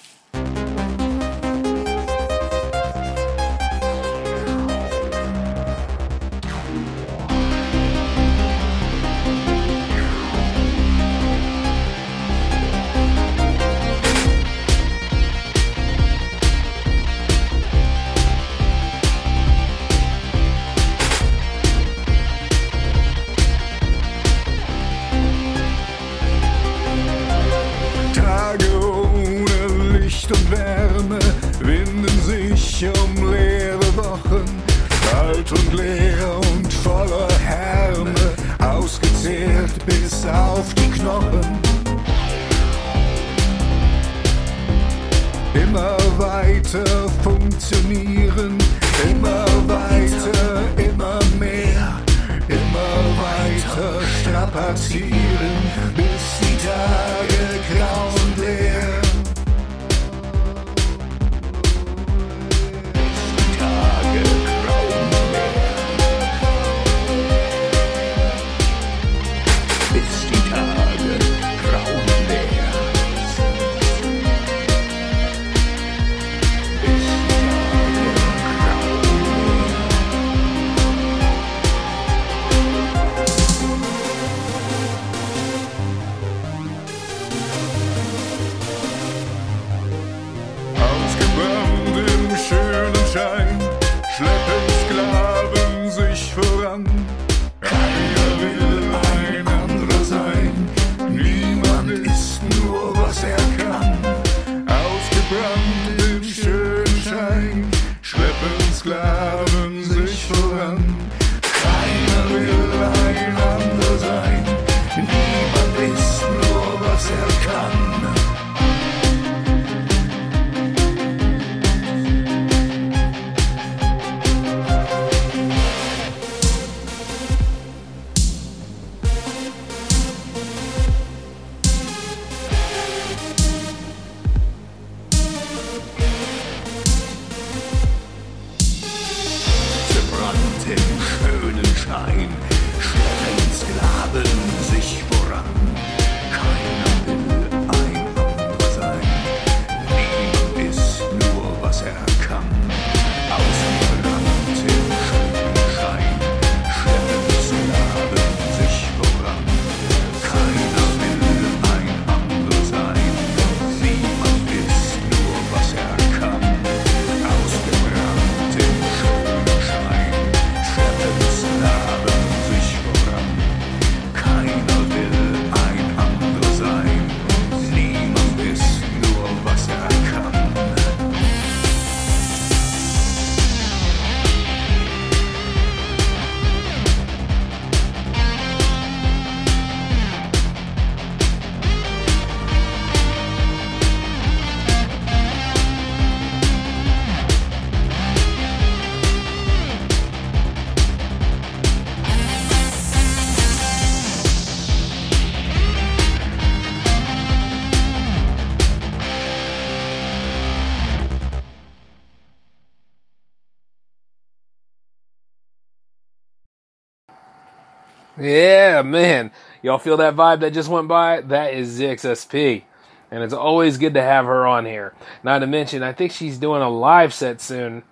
Man. Y'all feel that vibe that just went by? That is ZXSP. And it's always good to have her on here. Not to mention, I think she's doing a live set soon.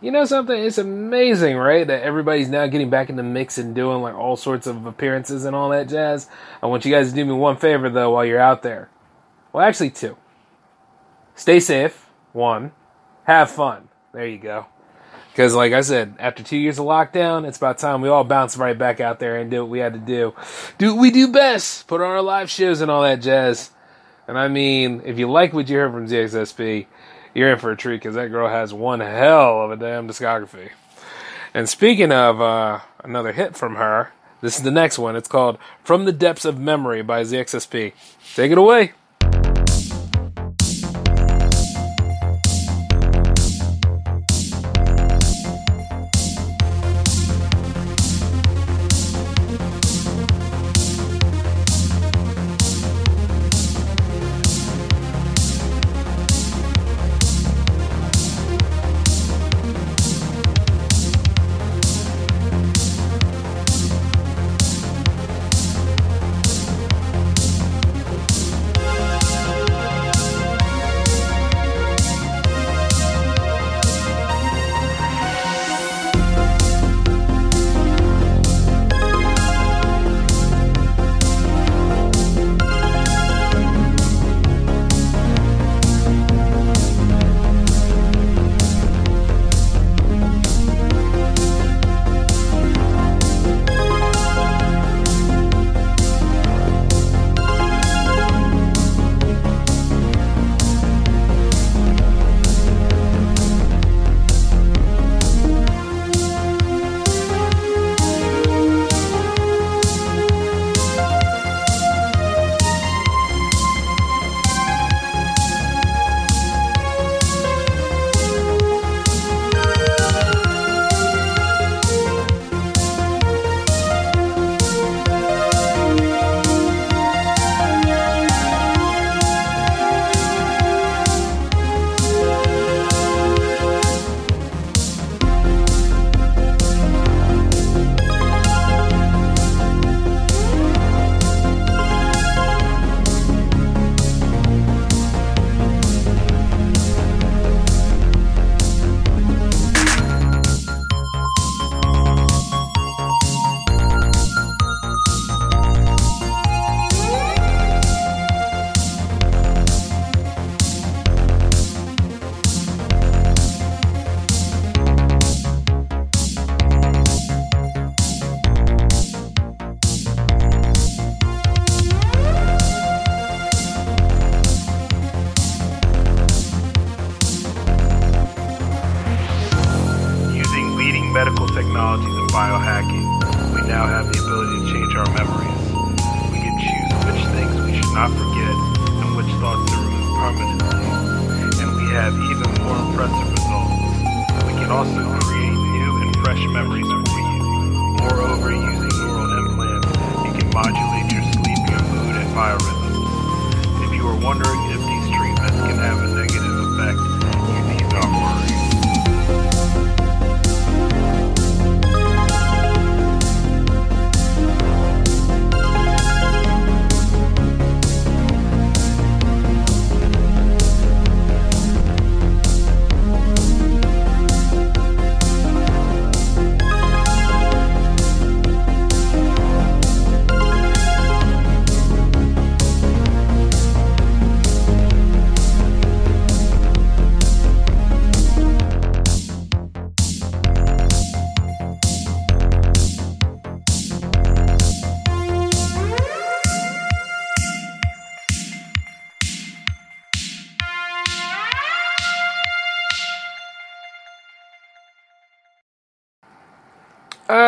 You know something? It's amazing, right? That everybody's now getting back in the mix and doing like all sorts of appearances and all that jazz. I want you guys to do me one favor though while you're out there. Well, actually, two. Stay safe. One. Have fun. There you go. Because, like I said, after two years of lockdown, it's about time we all bounce right back out there and do what we had to do. Do what we do best. Put on our live shows and all that jazz. And I mean, if you like what you heard from ZXSP, you're in for a treat because that girl has one hell of a damn discography. And speaking of uh, another hit from her, This is the next one. It's called From the Depths of Memory by ZXSP. Take it away.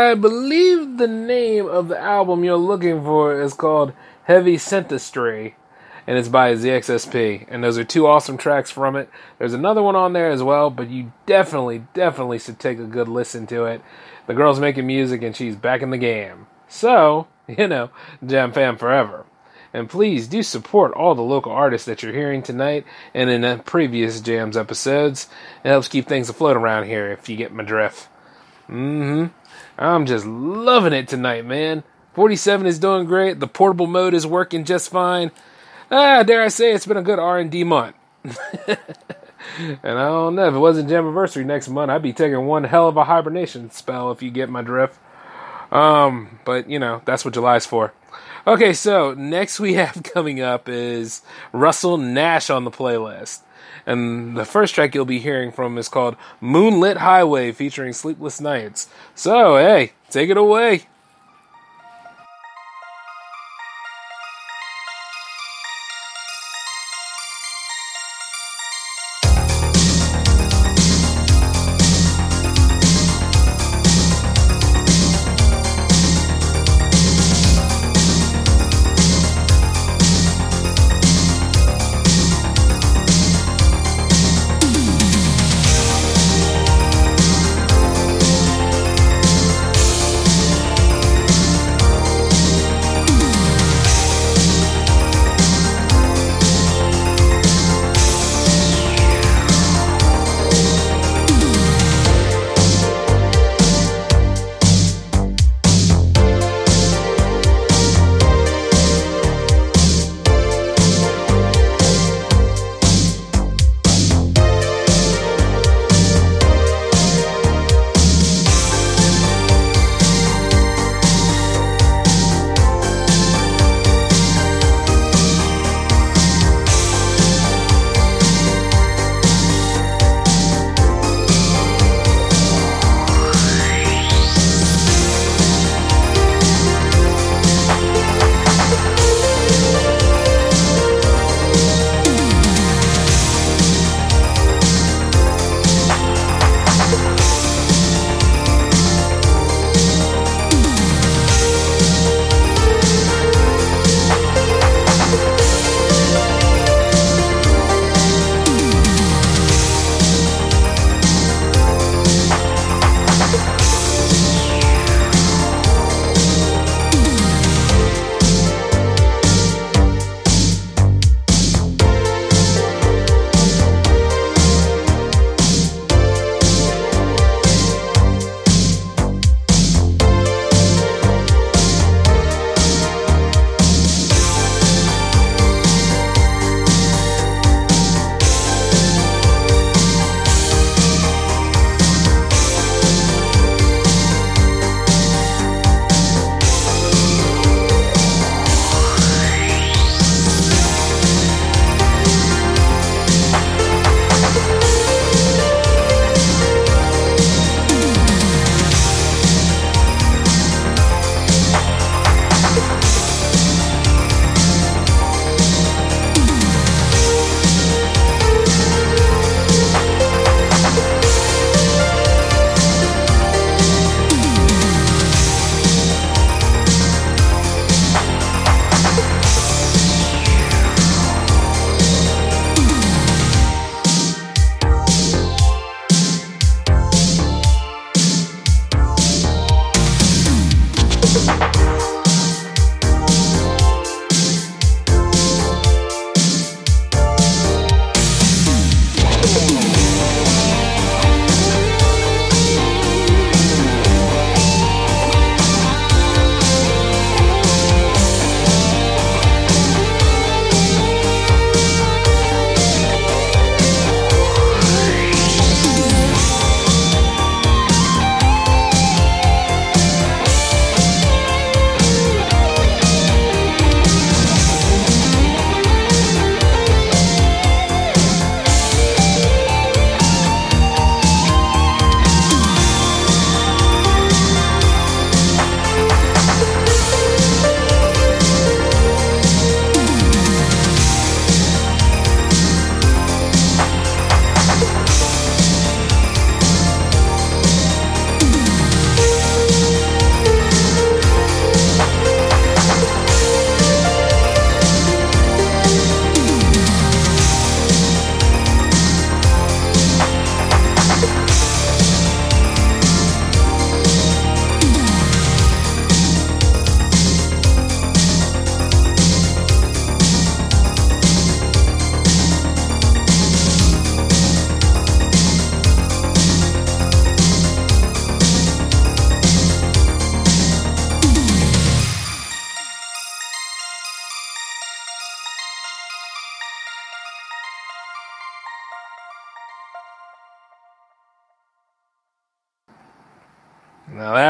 I believe the name of the album you're looking for is called Heavy Synthestry, and it's by ZXSP. And those are two awesome tracks from it. There's another one on there as well, but you definitely, definitely should take a good listen to it. The girl's making music and she's back in the game. So, you know, Jam Fam forever. And please do support all the local artists that you're hearing tonight and in the previous Jams episodes. It helps keep things afloat around here if you get my drift. Mm hmm. I'm just loving it tonight, man. 47 is doing great. The portable mode is working just fine. Ah, dare I say, it's been a good R&D month. and I don't know if it wasn't Jamiversary next month, I'd be taking one hell of a hibernation spell if you get my drift. Um, but you know that's what July's for. Okay, so next we have coming up is Russell Nash on the playlist. And the first track you'll be hearing from is called Moonlit Highway featuring Sleepless Nights. So, hey, take it away.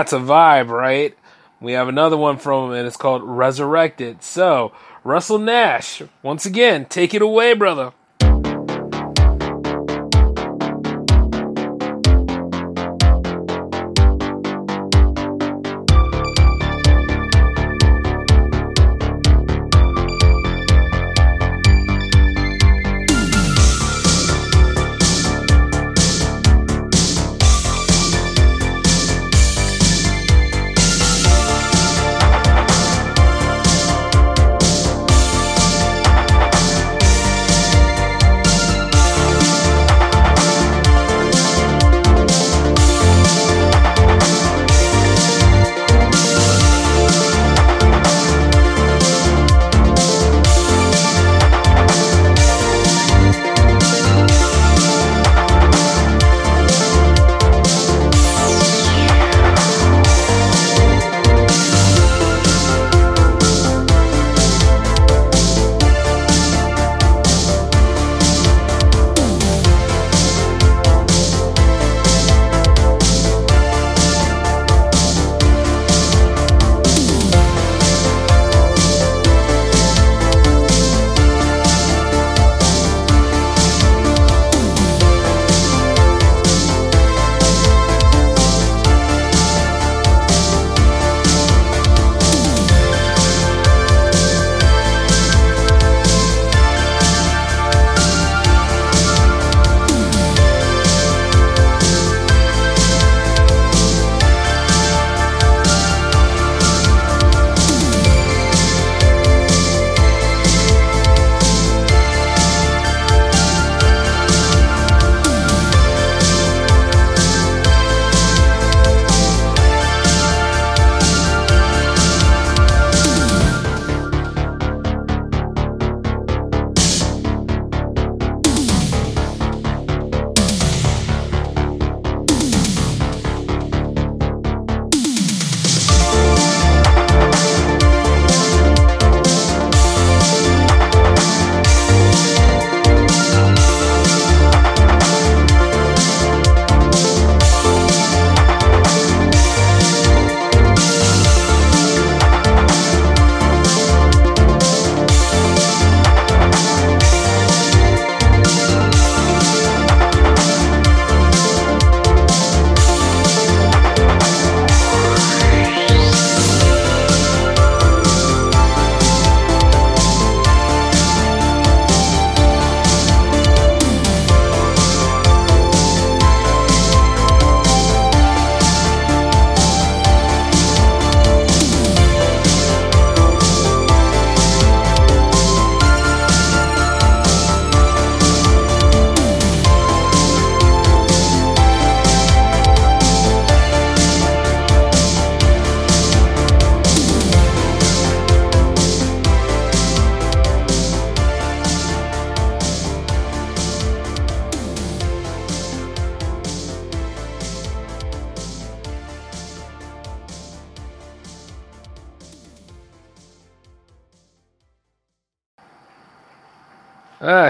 That's a vibe, right? We have another one from him, and it's called Resurrected. So, Russell Nash, once again, take it away, brother.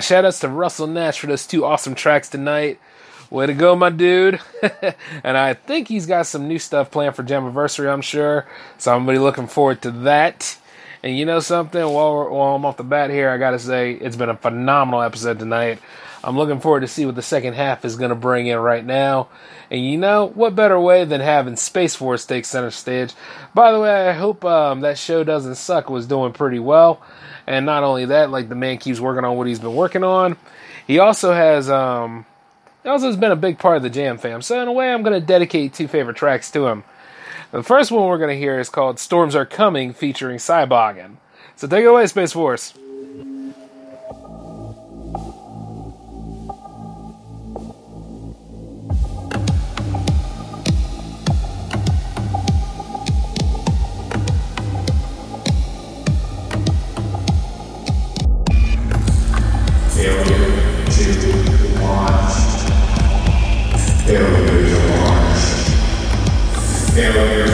Shout outs to Russell Nash for those two awesome tracks tonight. Way to go, my dude. and I think he's got some new stuff planned for Jamiversary, I'm sure. So I'm really looking forward to that. And you know something? While, while I'm off the bat here, I got to say it's been a phenomenal episode tonight. I'm looking forward to see what the second half is going to bring in right now. And you know, what better way than having Spaceforce take center stage? By the way, I hope um, that show doesn't suck was doing pretty well. And not only that, like the man keeps working on what he's been working on. He also has um also has been a big part of the Jam fam. So in a way I'm gonna dedicate two favorite tracks to him. The first one we're gonna hear is called Storms Are Coming featuring Cybogn. So take it away, Spaceforce. Failure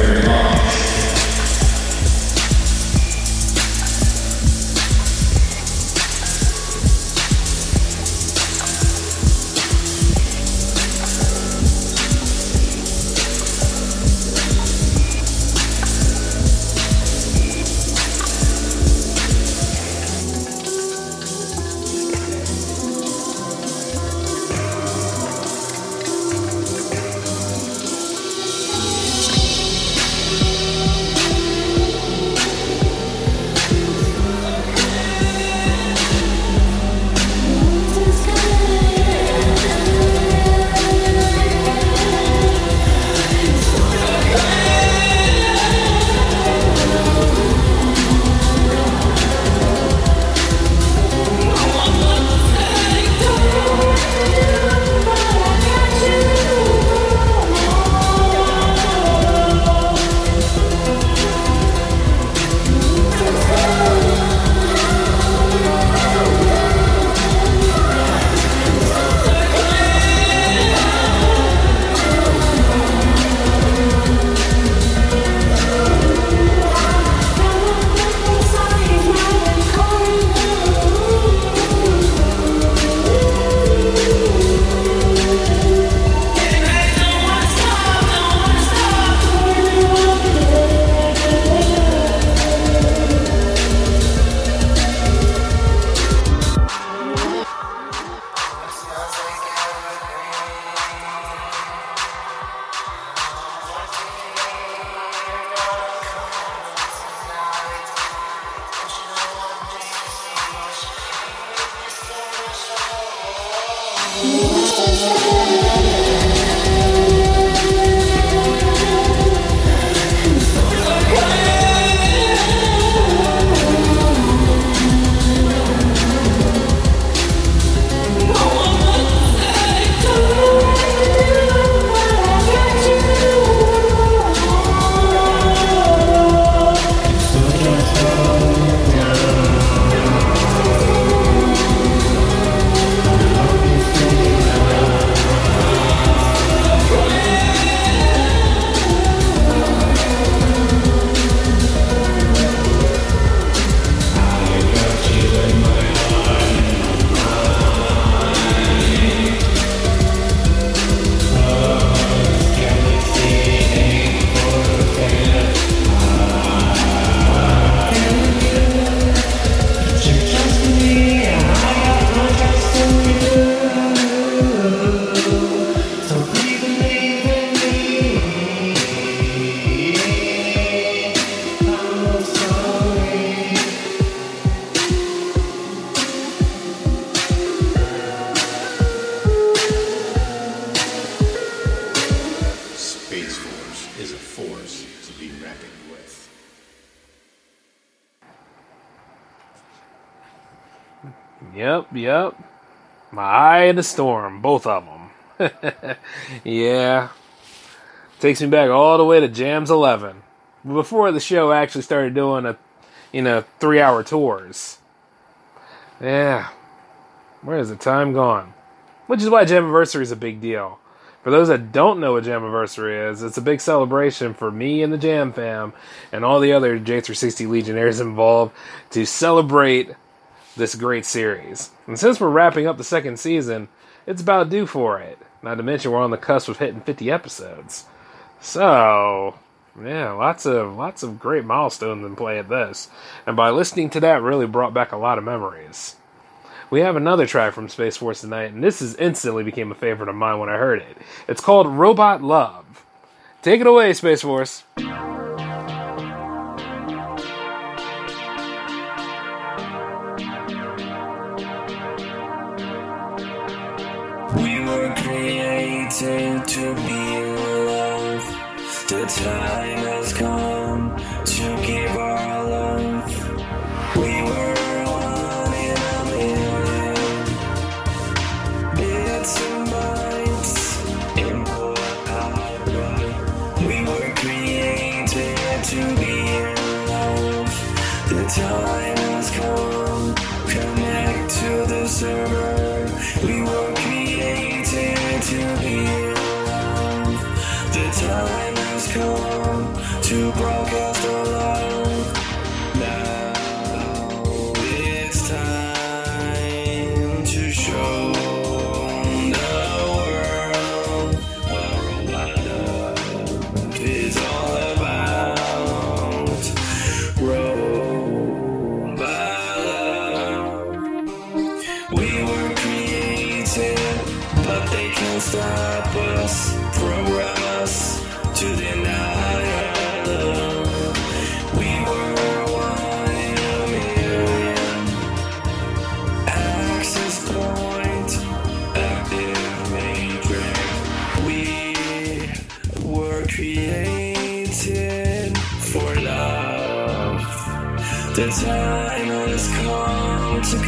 Yep. My eye in the storm, both of them. yeah. Takes me back all the way to Jams 11. Before the show actually started doing a, you know, three hour tours. Yeah. Where has the time gone? Which is why Jamiversary is a big deal. For those that don't know what Jamiversary is, it's a big celebration for me and the Jam fam and all the other J360 Legionnaires involved to celebrate this great series. And since we're wrapping up the second season, it's about due for it. Not to mention we're on the cusp of hitting 50 episodes. So, yeah, lots of lots of great milestones in play at this. And by listening to that really brought back a lot of memories. We have another track from Spaceforce tonight, and this is instantly became a favorite of mine when I heard it. It's called Robot Love. Take it away, Spaceforce. Created to be in love. The time has come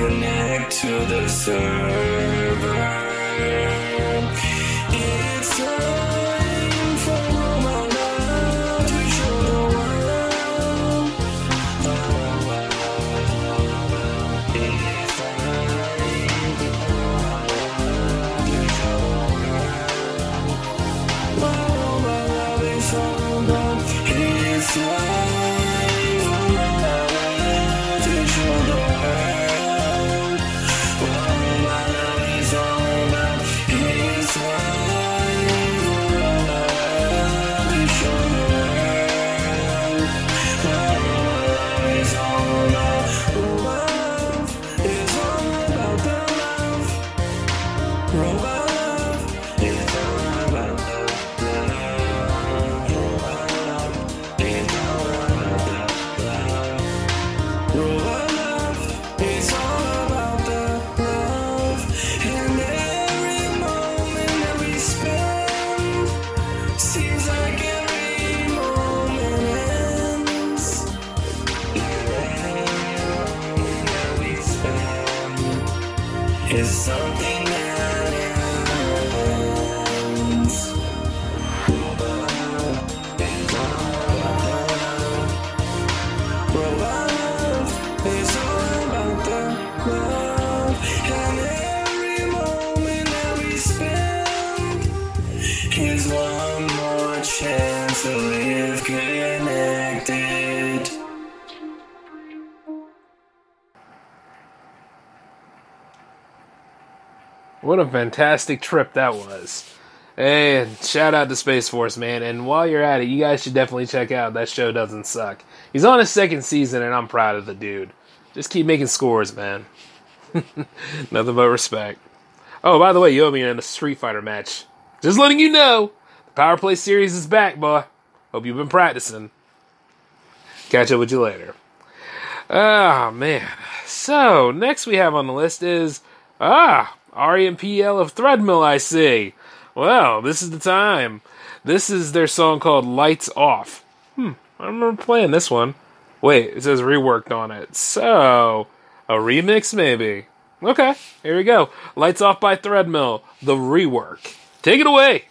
connect to the server. A fantastic trip that was. And shout out to Spaceforce, man. And while you're at it, you guys should definitely check out That Show Doesn't Suck. He's on his second season, and I'm proud of the dude. Just keep making scores, man. Nothing but respect. Oh, by the way, you owe me in a Street Fighter match. Just letting you know, the Power Play series is back, boy. Hope you've been practicing. Catch up with you later. Ah, man. So, next we have on the list is, ah, REMPL of Threadmill, I see. Well, this is the time. This is their song called Lights Off. Hmm, I remember playing this one. Wait, it says reworked on it. So, a remix maybe. Okay, here we go. Lights Off by Threadmill, the rework. Take it away.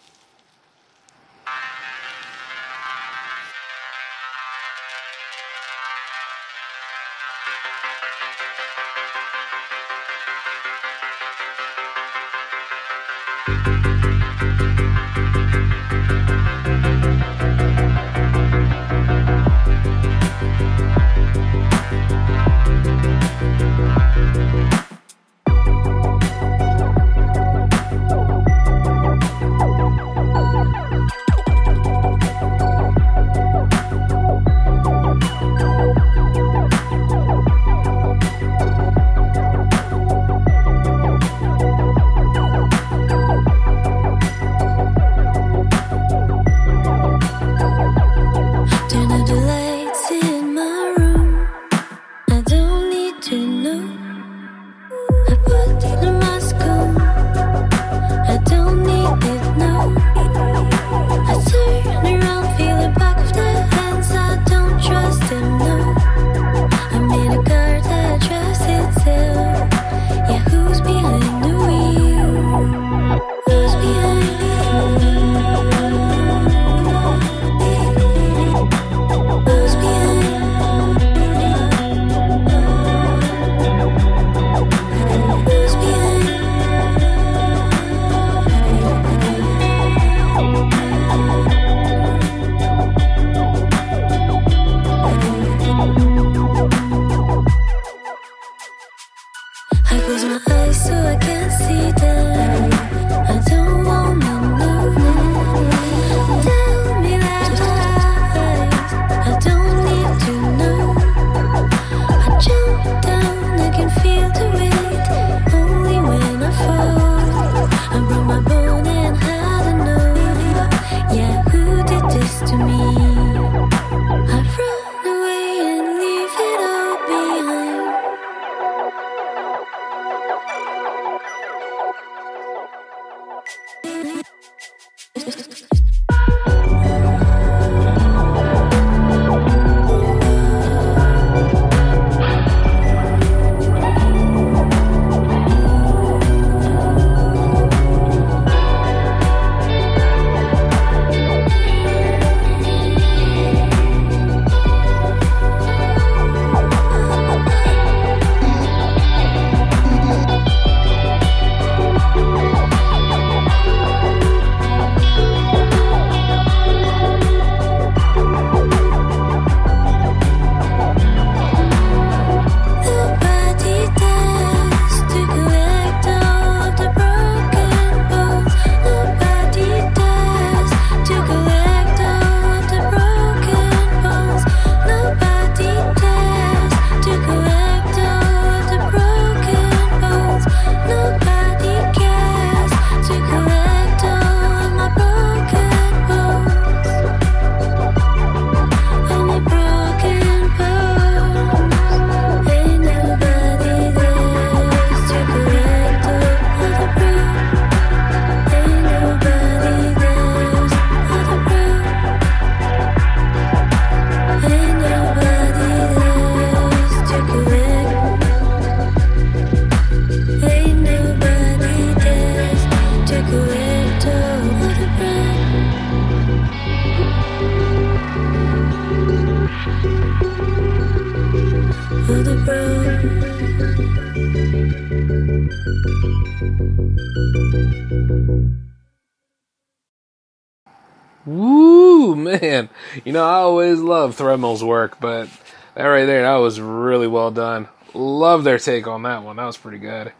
Man. You know, I always love Threadmill's work, but that right there, that was really well done. Love their take on that one. That was pretty good.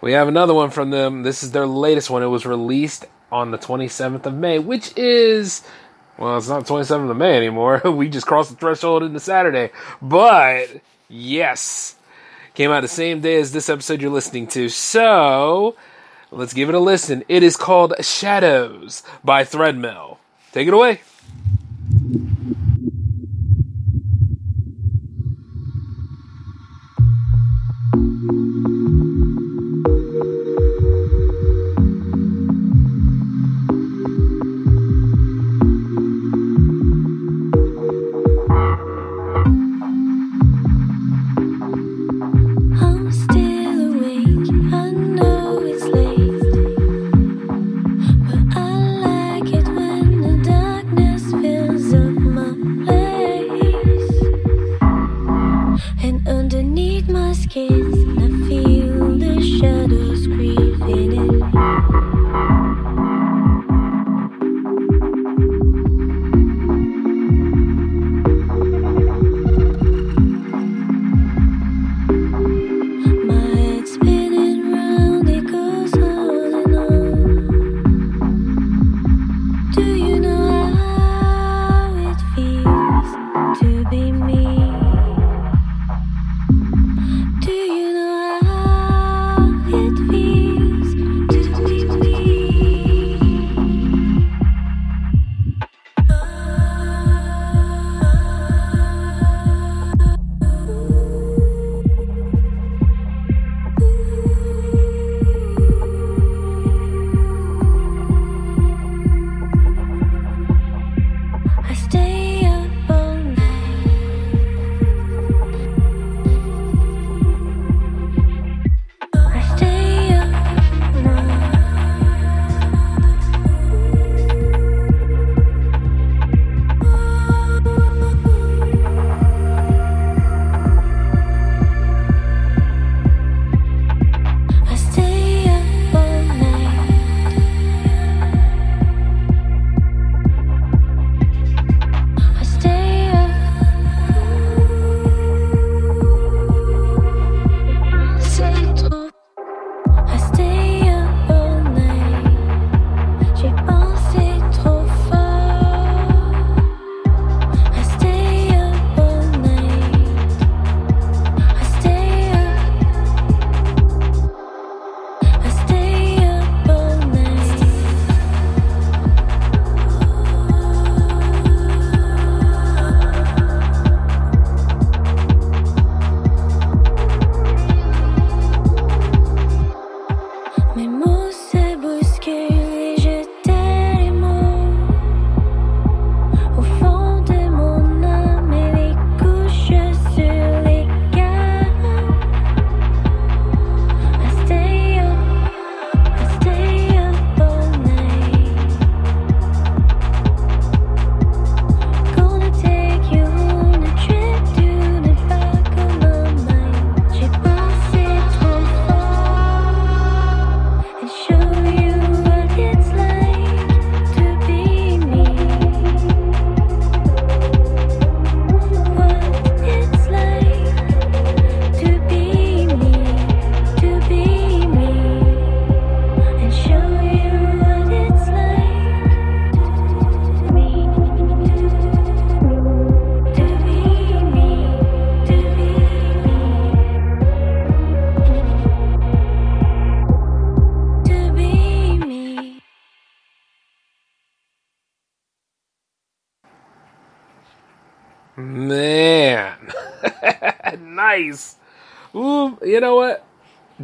We have another one from them. This is their latest one. It was released on the 27th of May, which is, well, it's not 27th of May anymore. we just crossed the threshold into Saturday. But, yes, came out the same day as this episode you're listening to. So, let's give it a listen. It is called Shadows by Threadmill. Take it away.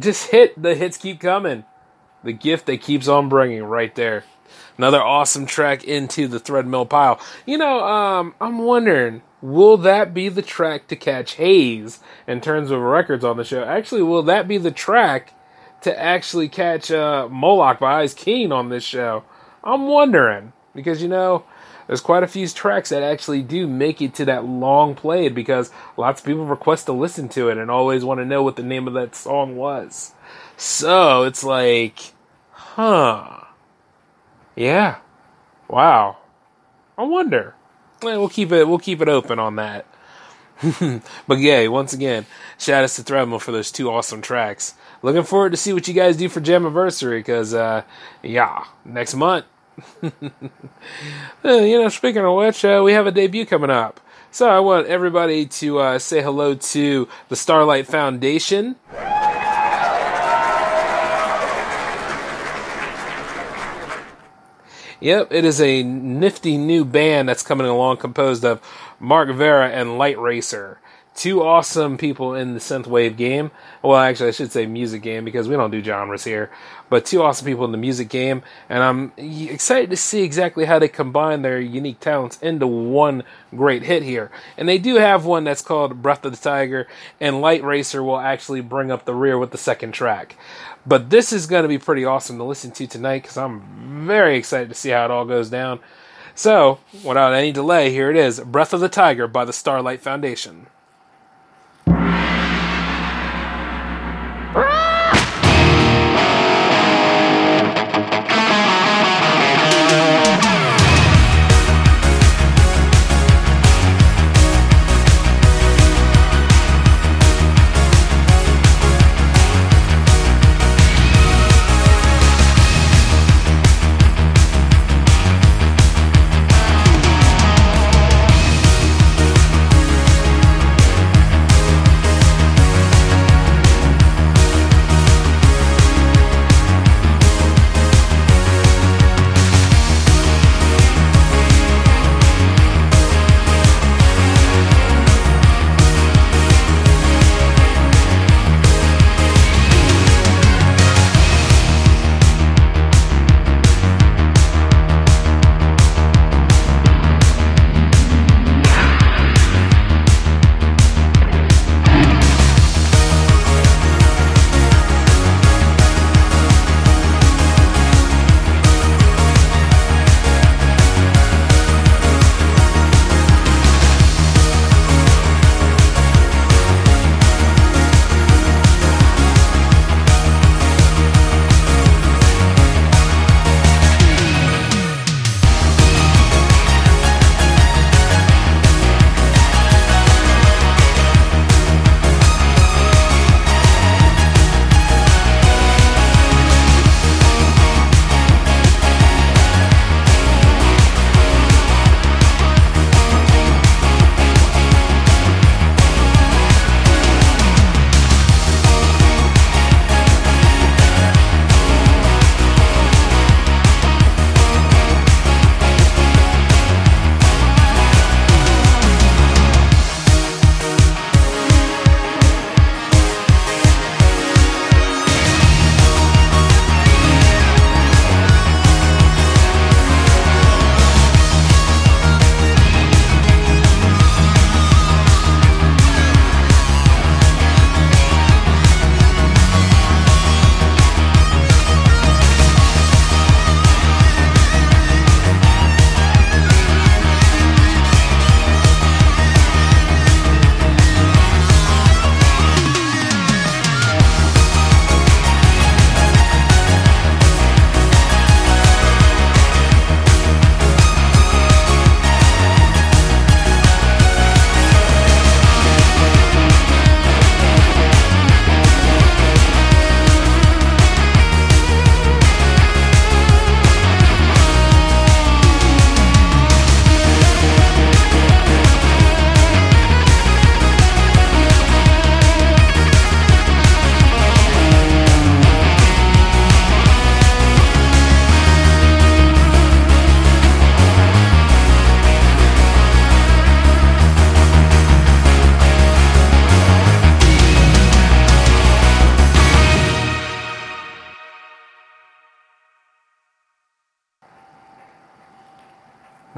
Just hit the hits keep coming. The gift that keeps on bringing right there. Another awesome track into the Threadmill pile. You know, um, I'm wondering, will that be the track to catch Hayes in terms of records on the show? Actually, will that be the track to actually catch uh, Moloch by Ice Keen on this show? I'm wondering because you know there's quite a few tracks that actually do make it to that long played because lots of people request to listen to it and always want to know what the name of that song was. So it's like, huh. Yeah. Wow. I wonder. Eh, We'll keep it we'll keep it open on that. but yeah, once again, shout outs to Threadmill for those two awesome tracks. Looking forward to see what you guys do for Jamiversary because uh yeah, next month. Uh, you know, speaking of which, uh, we have a debut coming up. So I want everybody to uh, say hello to the Starlight Foundation. Yep, it is a nifty new band that's coming along composed of Mark Vera and Light Racer. Two awesome people in the synthwave game. Well, actually, I should say music game because we don't do genres here. But two awesome people in the music game, and I'm excited to see exactly how they combine their unique talents into one great hit here. And they do have one that's called Breath of the Tiger, and Light Racer will actually bring up the rear with the second track. But this is going to be pretty awesome to listen to tonight because I'm very excited to see how it all goes down. So, without any delay, here it is Breath of the Tiger by the Starlight Foundation. Run!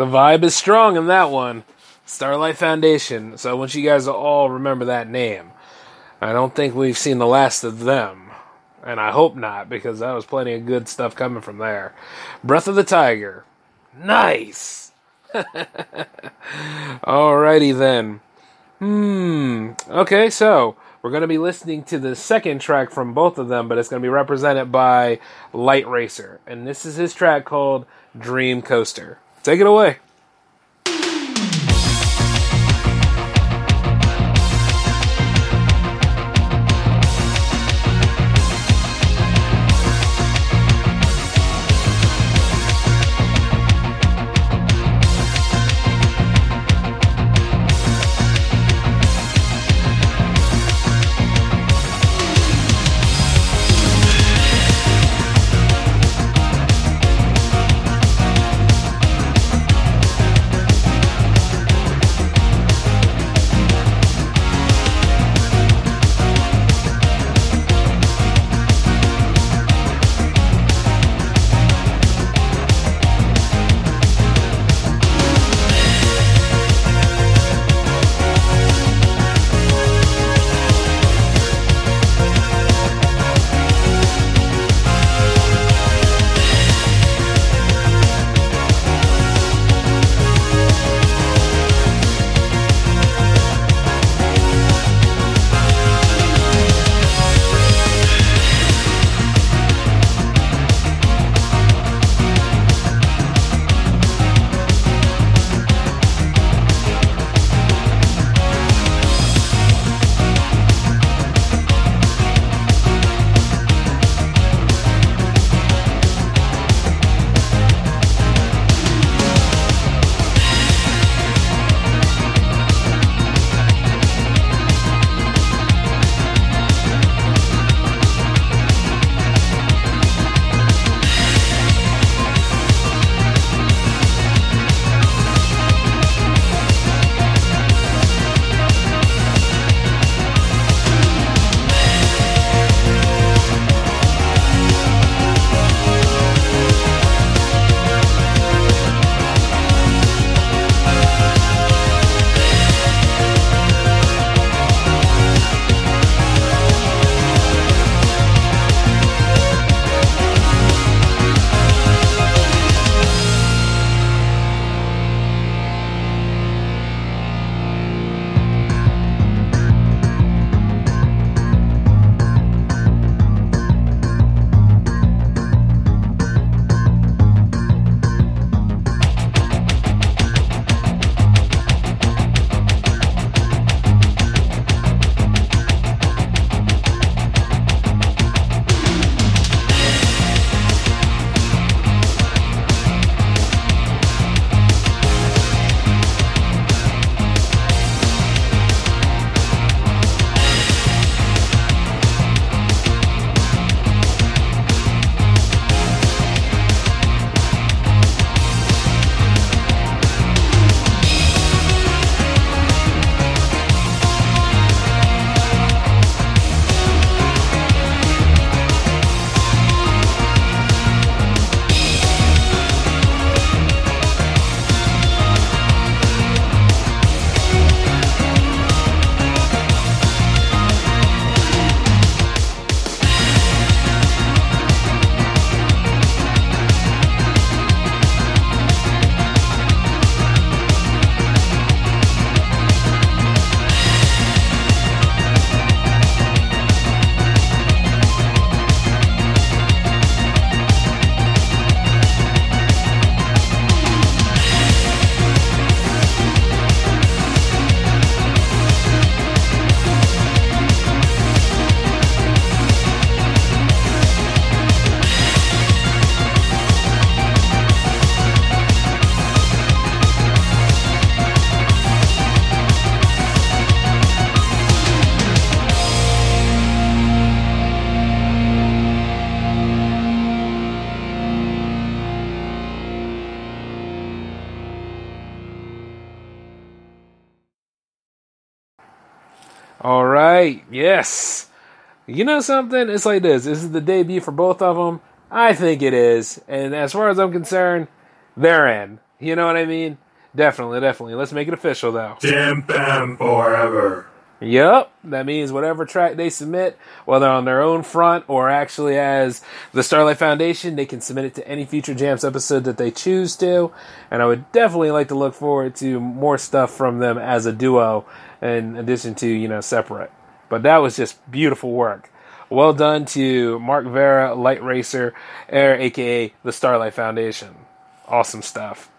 Vibe is strong in that one. Starlight Foundation. So I want you guys to all remember that name. I don't think we've seen the last of them. And I hope not, because that was plenty of good stuff coming from there. Breath of the Tiger. Nice! Alrighty then. Hmm. Okay, so we're going to be listening to the second track from both of them, but it's going to be represented by Light Racer. And this is his track called Dream Coaster. Take it away. Yes. You know something? It's like this. This is the debut for both of them. I think it is. And as far as I'm concerned, they're in. You know what I mean? Definitely, definitely. Let's make it official though. Jam Fam forever. Yep, that means whatever track they submit, whether on their own front or actually as the Starlight Foundation, they can submit it to any future Jams episode that they choose to. And I would definitely like to look forward to more stuff from them as a duo in addition to, you know, separate. But that was just beautiful work. Well done to Mark Vera, Light Racer, Air, aka the Starlight Foundation. Awesome stuff.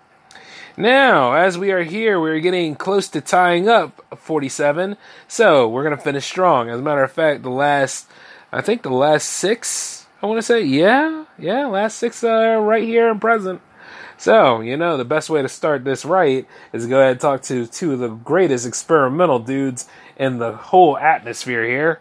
Now, as we are here, we're getting close to tying up 47. So, we're going to finish strong. As a matter of fact, the last, I think the last six, I want to say, yeah, yeah, last six are right here and present. So, you know, the best way to start this right is to go ahead and talk to two of the greatest experimental dudes in the whole atmosphere here.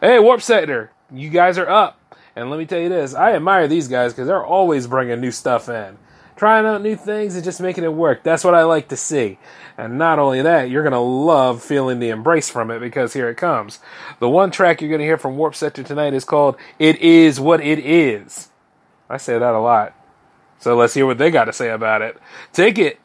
Hey, Warp Sector, you guys are up. And let me tell you this I admire these guys because they're always bringing new stuff in trying out new things and just making it work. That's what I like to see. And not only that, you're going to love feeling the embrace from it because here it comes. The one track you're going to hear from Warp Sector tonight is called It Is What It Is. I say that a lot. So let's hear what they got to say about it. Take it.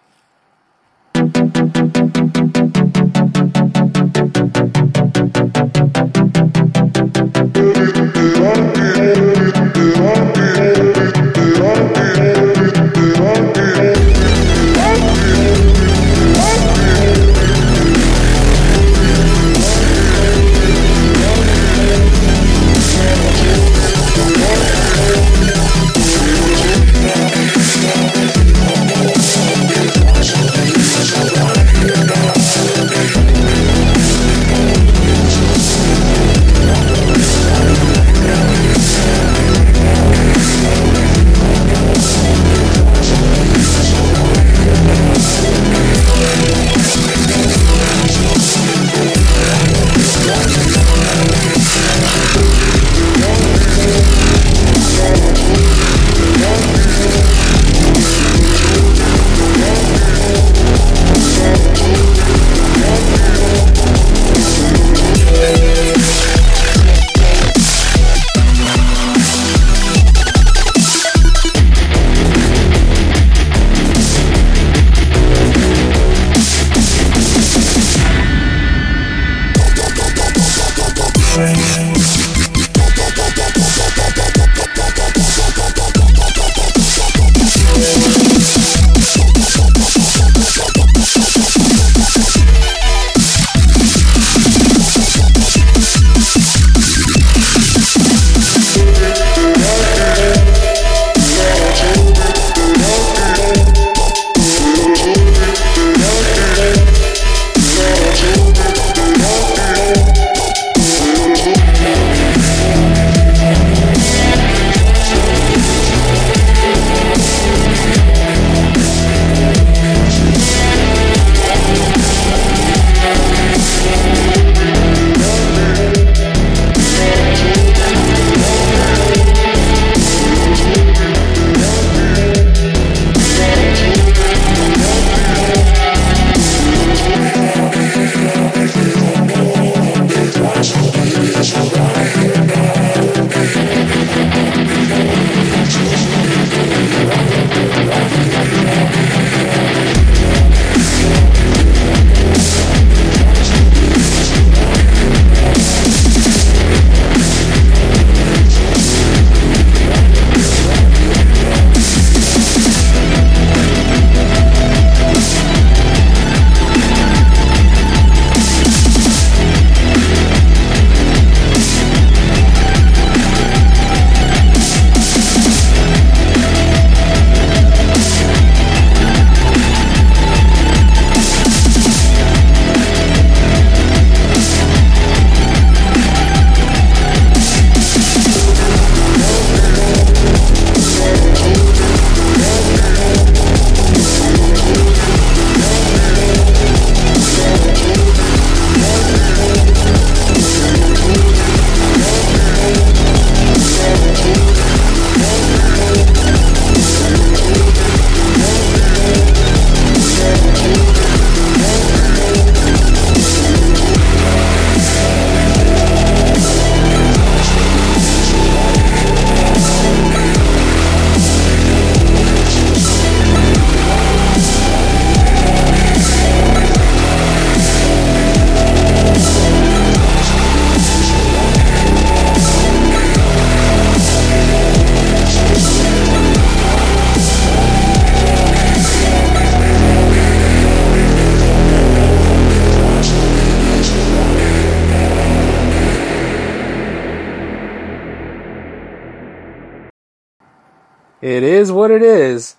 What it is,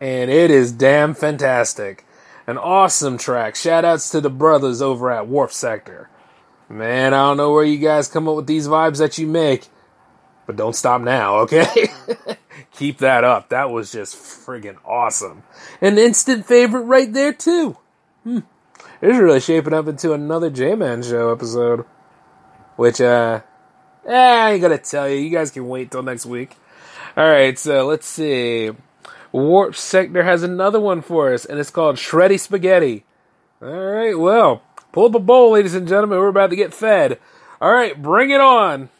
and it is damn fantastic. An awesome track. Shout outs to the brothers over at Warp Sector. Man, I don't know where you guys come up with these vibes that you make, but don't stop now, okay? Keep that up. That was just friggin' awesome. An instant favorite right there, too. Hmm. This is really shaping up into another J Man show episode. Which, uh, eh, I ain't gonna tell you. You guys can wait till next week. Alright, so let's see. Warp Sector has another one for us, and it's called Shreddy Spaghetti. Alright, well, pull up a bowl, ladies and gentlemen. We're about to get fed. Alright, bring it on.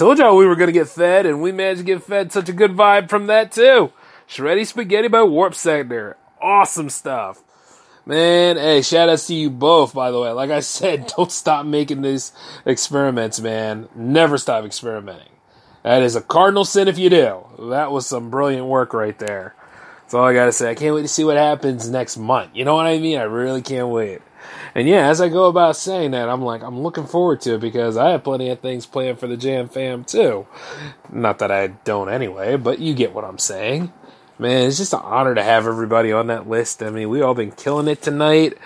Told y'all we were going to get fed, and we managed to get fed such a good vibe from that, too. Shreddy Spaghetti by Warp Sector. Awesome stuff. Man, hey, shout outs to you both, by the way. Like I said, don't stop making these experiments, man. Never stop experimenting. That is a cardinal sin if you do. That was some brilliant work right there. That's all I gotta say. I can't wait to see what happens next month. You know what I mean? I really can't wait. And yeah, as I go about saying that, I'm like, I'm looking forward to it because I have plenty of things planned for the Jam Fam too. Not that I don't anyway, but you get what I'm saying. Man, it's just an honor to have everybody on that list. I mean, we all been killing it tonight.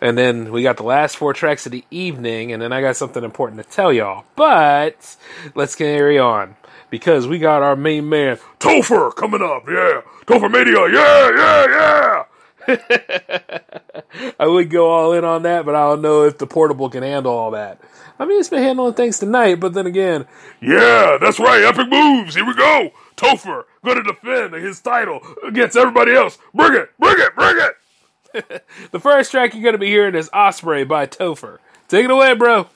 And then we got the last four tracks of the evening, and then I got something important to tell y'all. But let's carry on because we got our main man Topher coming up. Yeah, Topher Media. Yeah, yeah, yeah. I would go all in on that, but I don't know if the portable can handle all that. I mean, it's been handling things tonight, but then again, Yeah, that's right. Epic moves. Here we go. Topher going to defend his title against everybody else. Bring it, bring it, bring it. the first track you're going to be hearing is Osprey by Topher. Take it away, bro.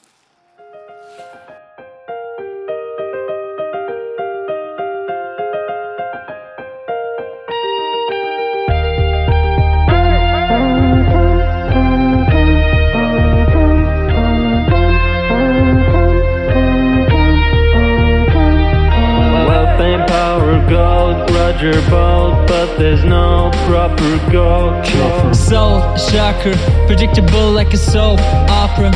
Gold, Roger Bolt, but there's no proper gold. Soul shocker, predictable like a soap opera.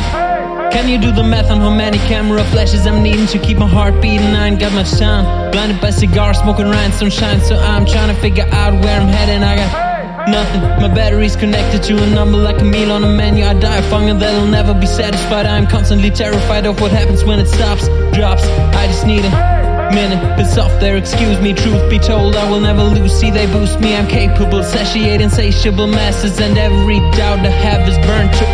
Can you do the math on how many camera flashes I'm needing to keep my heart beating? I ain't got much time. Blinded by cigars, smoking rhinestone shine, so I'm trying to figure out where I'm heading. I got nothing. My battery's connected to a number like a meal on a menu. I die of hunger that'll never be satisfied. I'm constantly terrified of what happens when it stops, drops. I just need a minute, but off there, excuse me. Truth be told, I will never lose. See, they boost me. I'm capable, satiate insatiable masses, and every doubt I have is burned to.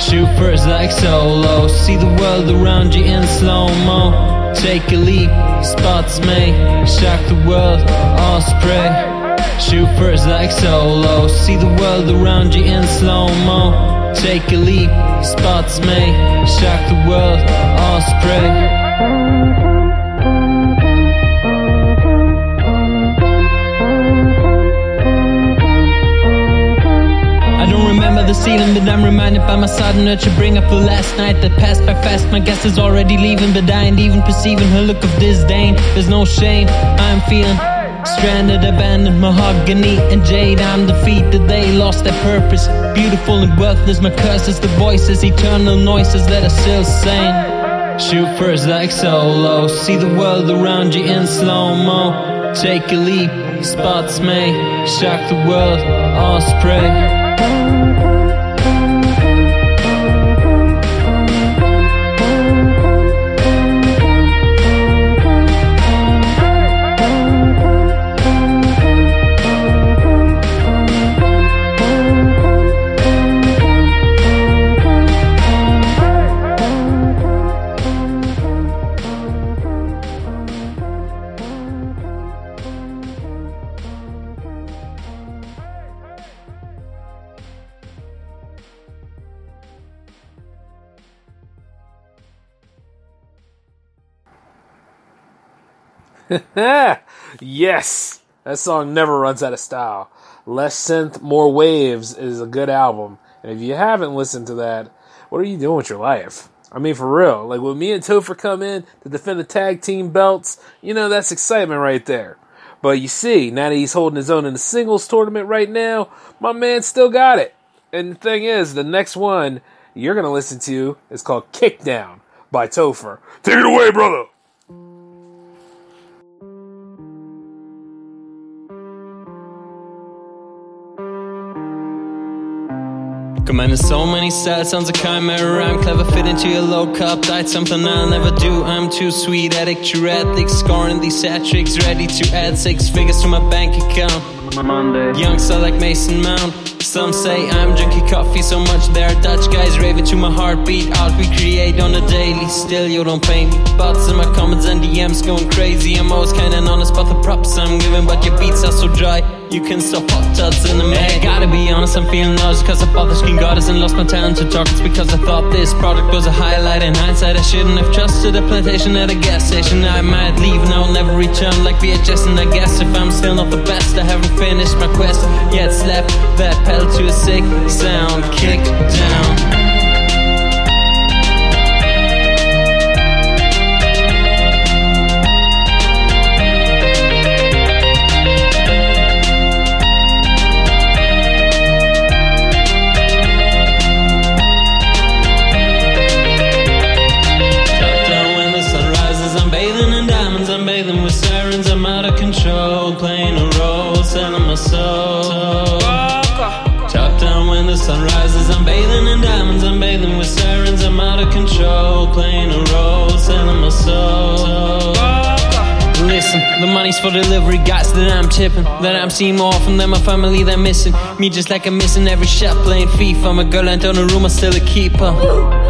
Shoot first like solo. See the world around you in slow mo. Take a leap, spots may shock the world. Osprey. Shoot first like solo. See the world around you in slow mo. Take a leap, spots may shock the world. Osprey. I don't remember the ceiling, but I'm reminded by my sudden urge to bring up the last night that passed by fast. My guest is already leaving, but I ain't even perceiving her look of disdain. There's no shame, I'm feeling stranded, abandoned, mahogany and jade. I'm defeated, they lost their purpose. Beautiful and worthless, my curse is the voices, eternal noises that are still sane. Shoot first like solo, see the world around you in slow mo. Take a leap, spots may shock the world. Osprey. yes, that song never runs out of style. Less synth, more waves is a good album, and if you haven't listened to that, what are you doing with your life? I mean, for real. Like when me and Topher come in to defend the tag team belts, you know that's excitement right there. But you see, now that he's holding his own in the singles tournament right now, my man still got it. And the thing is, the next one you're gonna listen to is called Kickdown by Topher. Take it away, brother. Commanding so many sad sounds a chimera. I'm clever, fit into your low cup diet. Something I'll never do. I'm too sweet, addict ethics. Scoring these hat tricks, ready to add six figures to my bank account. Monday. Youngster like Mason Mount. Some say I'm drinking coffee so much there are Dutch guys raving to my heartbeat. Art we create on a daily, still you don't pay me. Bots in my comments and DMs going crazy. I'm always kinda honest about the props I'm giving, but your beats are so dry. You can stop hot tuts in the man. Gotta be honest, I'm feeling nauseous cause I bought the screen goddess and lost my talent to talk. It's because I thought this product was a highlight. In hindsight, I shouldn't have trusted a plantation at a gas station. I might leave and I'll never return like VHS. And I guess if I'm still not the best, I haven't finished my quest yet. Slap that pedal to a sick sound, kick down. The money's for delivery guys that I'm tipping. That I'm seeing more often than my family they're missing. Me just like I'm missing every shot playing FIFA. My girl ain't on a room, I'm still a keeper.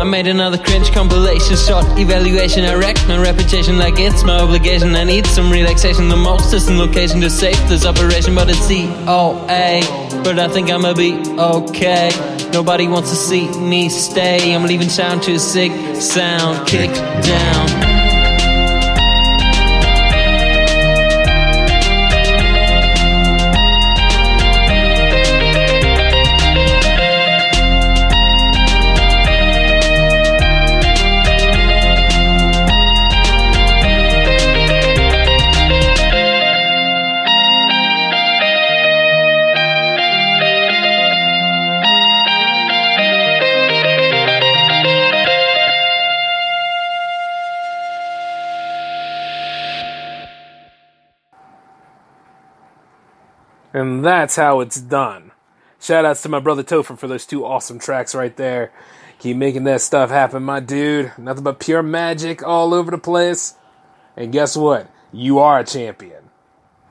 I made another cringe compilation short evaluation. I wrecked my reputation like it's my obligation. I need some relaxation. The most distant location to save this operation, but it's EOA. But I think I'ma be okay. Nobody wants to see me stay. I'm leaving sound to a sick sound, kick down. And that's how it's done. Shout outs to my brother Topher for those two awesome tracks right there. Keep making that stuff happen, my dude. Nothing but pure magic all over the place. And guess what? You are a champion.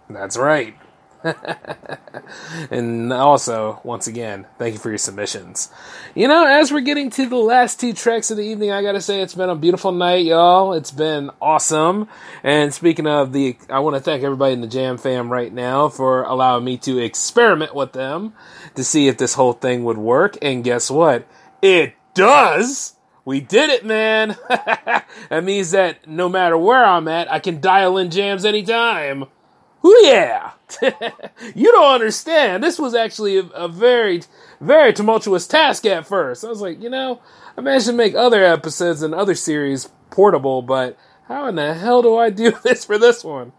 That's right. and also, once again, thank you for your submissions. You know, as we're getting to the last two tracks of the evening, I gotta say it's been a beautiful night, y'all. It's been awesome. And speaking of the, I want to thank everybody in the Jam fam right now for allowing me to experiment with them to see if this whole thing would work. And guess what? It does! We did it, man! that means that no matter where I'm at, I can dial in jams anytime. Ooh, yeah! you don't understand. This was actually a, a, very, very tumultuous task at first. I was like, you know, I managed to make other episodes and other series portable, but how in the hell do I do this for this one?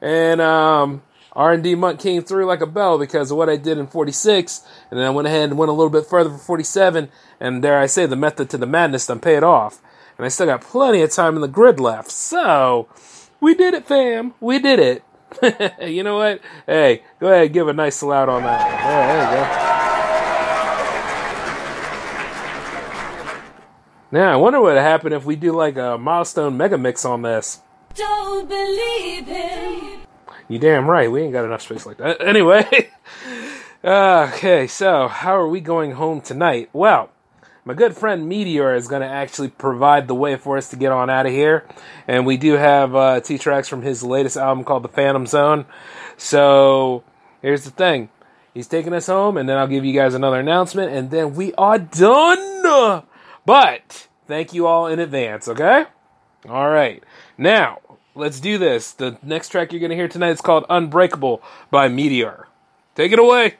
And um, R&D Month came through like a bell because of what I did in 46, and then I went ahead and went a little bit further for 47, and dare I say, the method to the madness done paid off. And I still got plenty of time in the grid left. So, we did it, fam. We did it. you know what? Hey, go ahead give a nice salute on that. One. there you go. Now, I wonder what would happen if we do like a milestone mega mix on this. Don't believe him. You damn right. We ain't got enough space like that. Anyway. okay, so how are we going home tonight? Well, my good friend Meteor is going to actually provide the way for us to get on out of here. And we do have uh, T tracks from his latest album called The Phantom Zone. So here's the thing he's taking us home, and then I'll give you guys another announcement, and then we are done. But thank you all in advance, okay? All right. Now, let's do this. The next track you're going to hear tonight is called Unbreakable by Meteor. Take it away.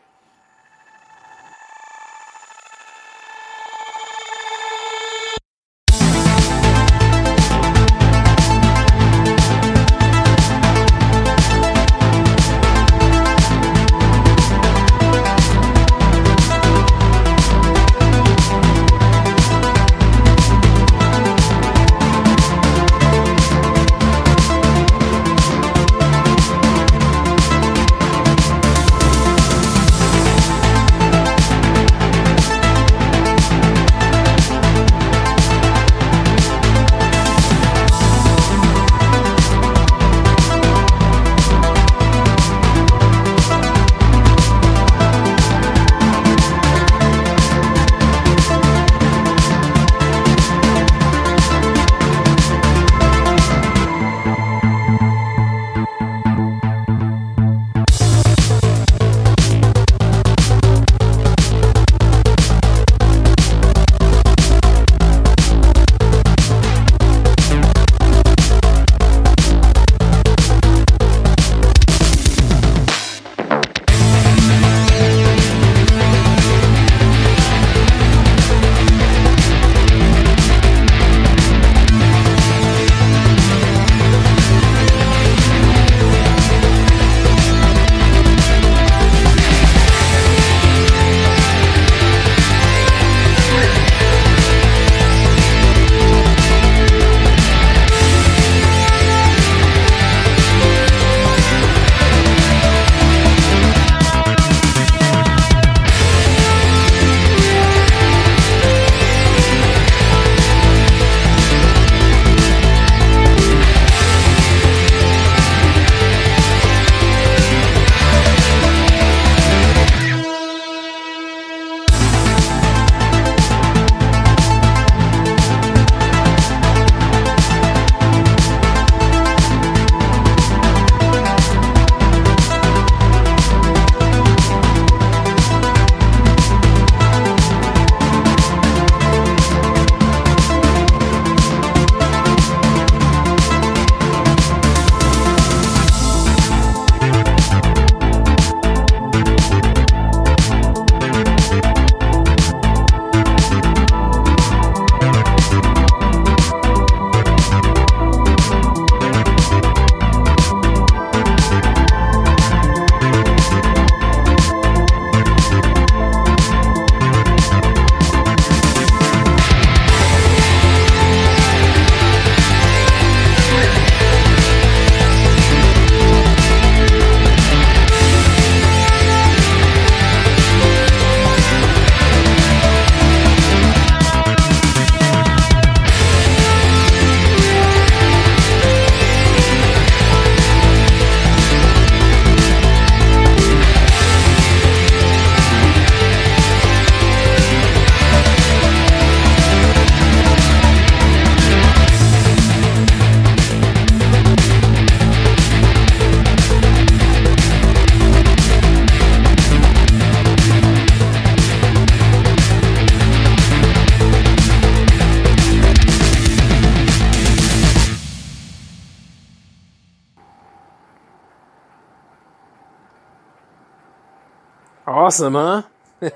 Awesome, huh?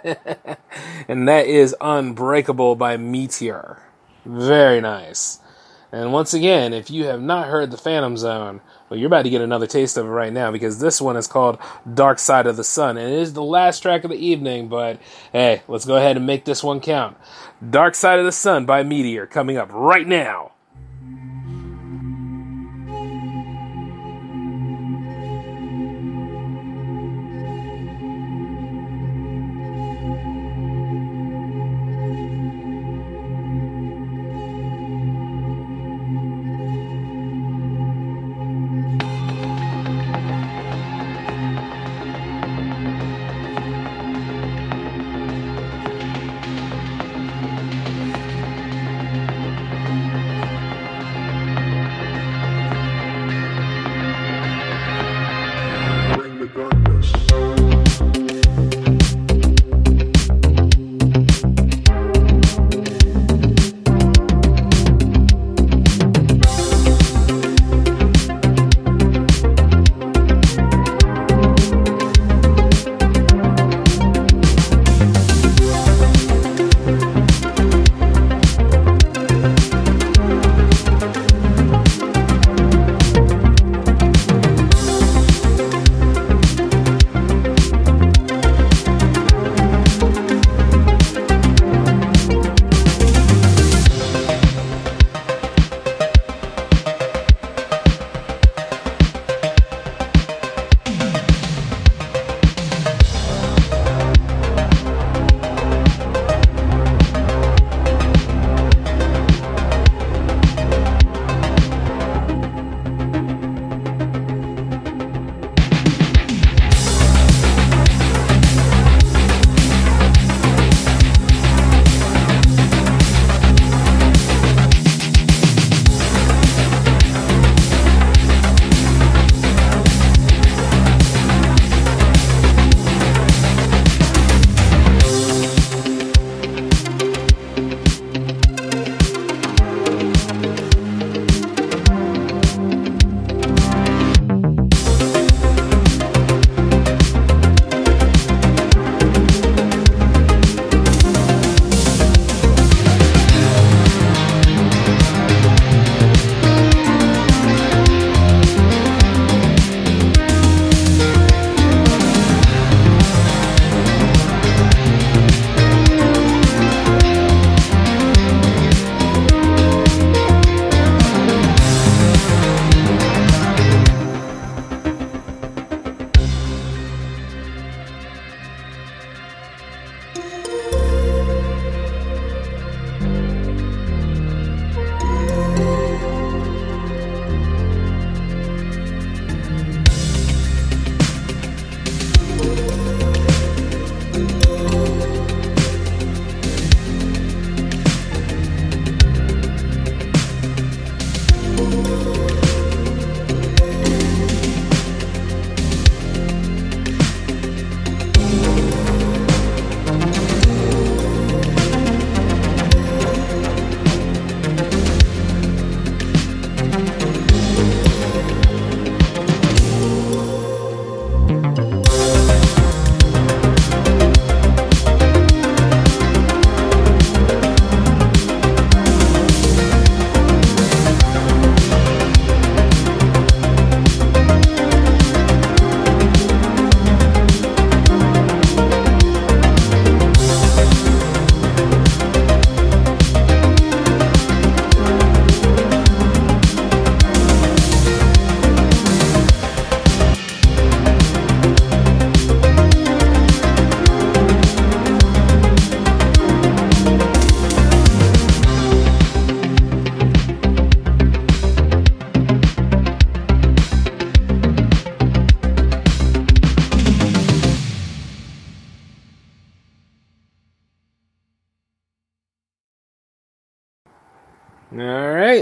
and that is Unbreakable by Meteor. Very nice. And once again, if you have not heard the Phantom Zone, well, you're about to get another taste of it right now because this one is called Dark Side of the Sun. And it is the last track of the evening, but hey, let's go ahead and make this one count. Dark Side of the Sun by Meteor coming up right now.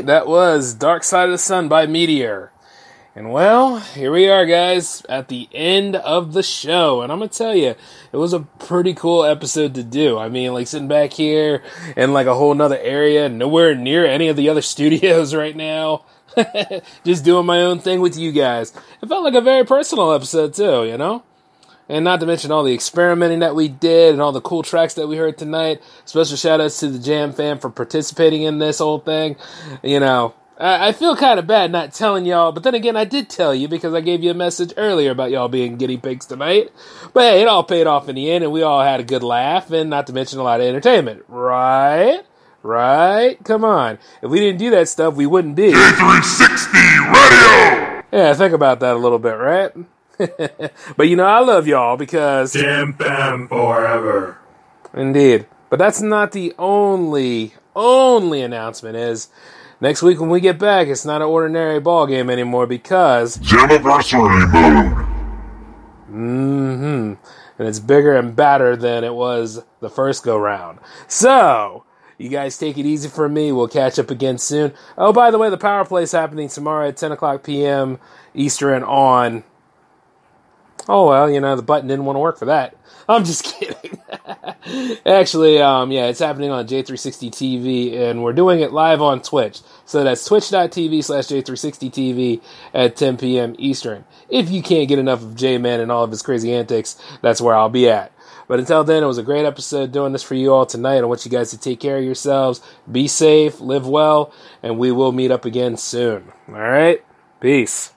That was Dark Side of the Sun by Meteor. And well, here we are, guys, at the end of the show. And I'm going to tell you, it was a pretty cool episode to do. I mean, like sitting back here in like a whole nother area, nowhere near any of the other studios right now. Just doing my own thing with you guys. It felt like a very personal episode, too, you know? And not to mention all the experimenting that we did and all the cool tracks that we heard tonight. Special shout outs to the Jam fam for participating in this whole thing. You know, I, I feel kind of bad not telling y'all, but then again, I did tell you because I gave you a message earlier about y'all being guinea pigs tonight. But hey, it all paid off in the end, and we all had a good laugh, and not to mention a lot of entertainment, right? Right? Come on. If we didn't do that stuff, we wouldn't be. J360 Radio! Yeah, think about that a little bit, right? but you know, I love y'all because. Jam Fam forever. Indeed. But that's not the only, only announcement is next week when we get back, it's not an ordinary ball game anymore because. Jamiversary mode! hmm And it's bigger and badder than it was the first go round. So, you guys take it easy for me. We'll catch up again soon. Oh, by the way, the power play is happening tomorrow at 10 o'clock p.m. Eastern on. Oh, well, you know, the button didn't want to work for that. I'm just kidding. Actually, um, yeah, it's happening on J360 TV, and we're doing it live on Twitch. So that's twitch.tv slash J360 TV at 10 p.m. Eastern. If you can't get enough of J-Man and all of his crazy antics, that's where I'll be at. But until then, it was a great episode doing this for you all tonight. I want you guys to take care of yourselves, be safe, live well, and we will meet up again soon. All right? Peace.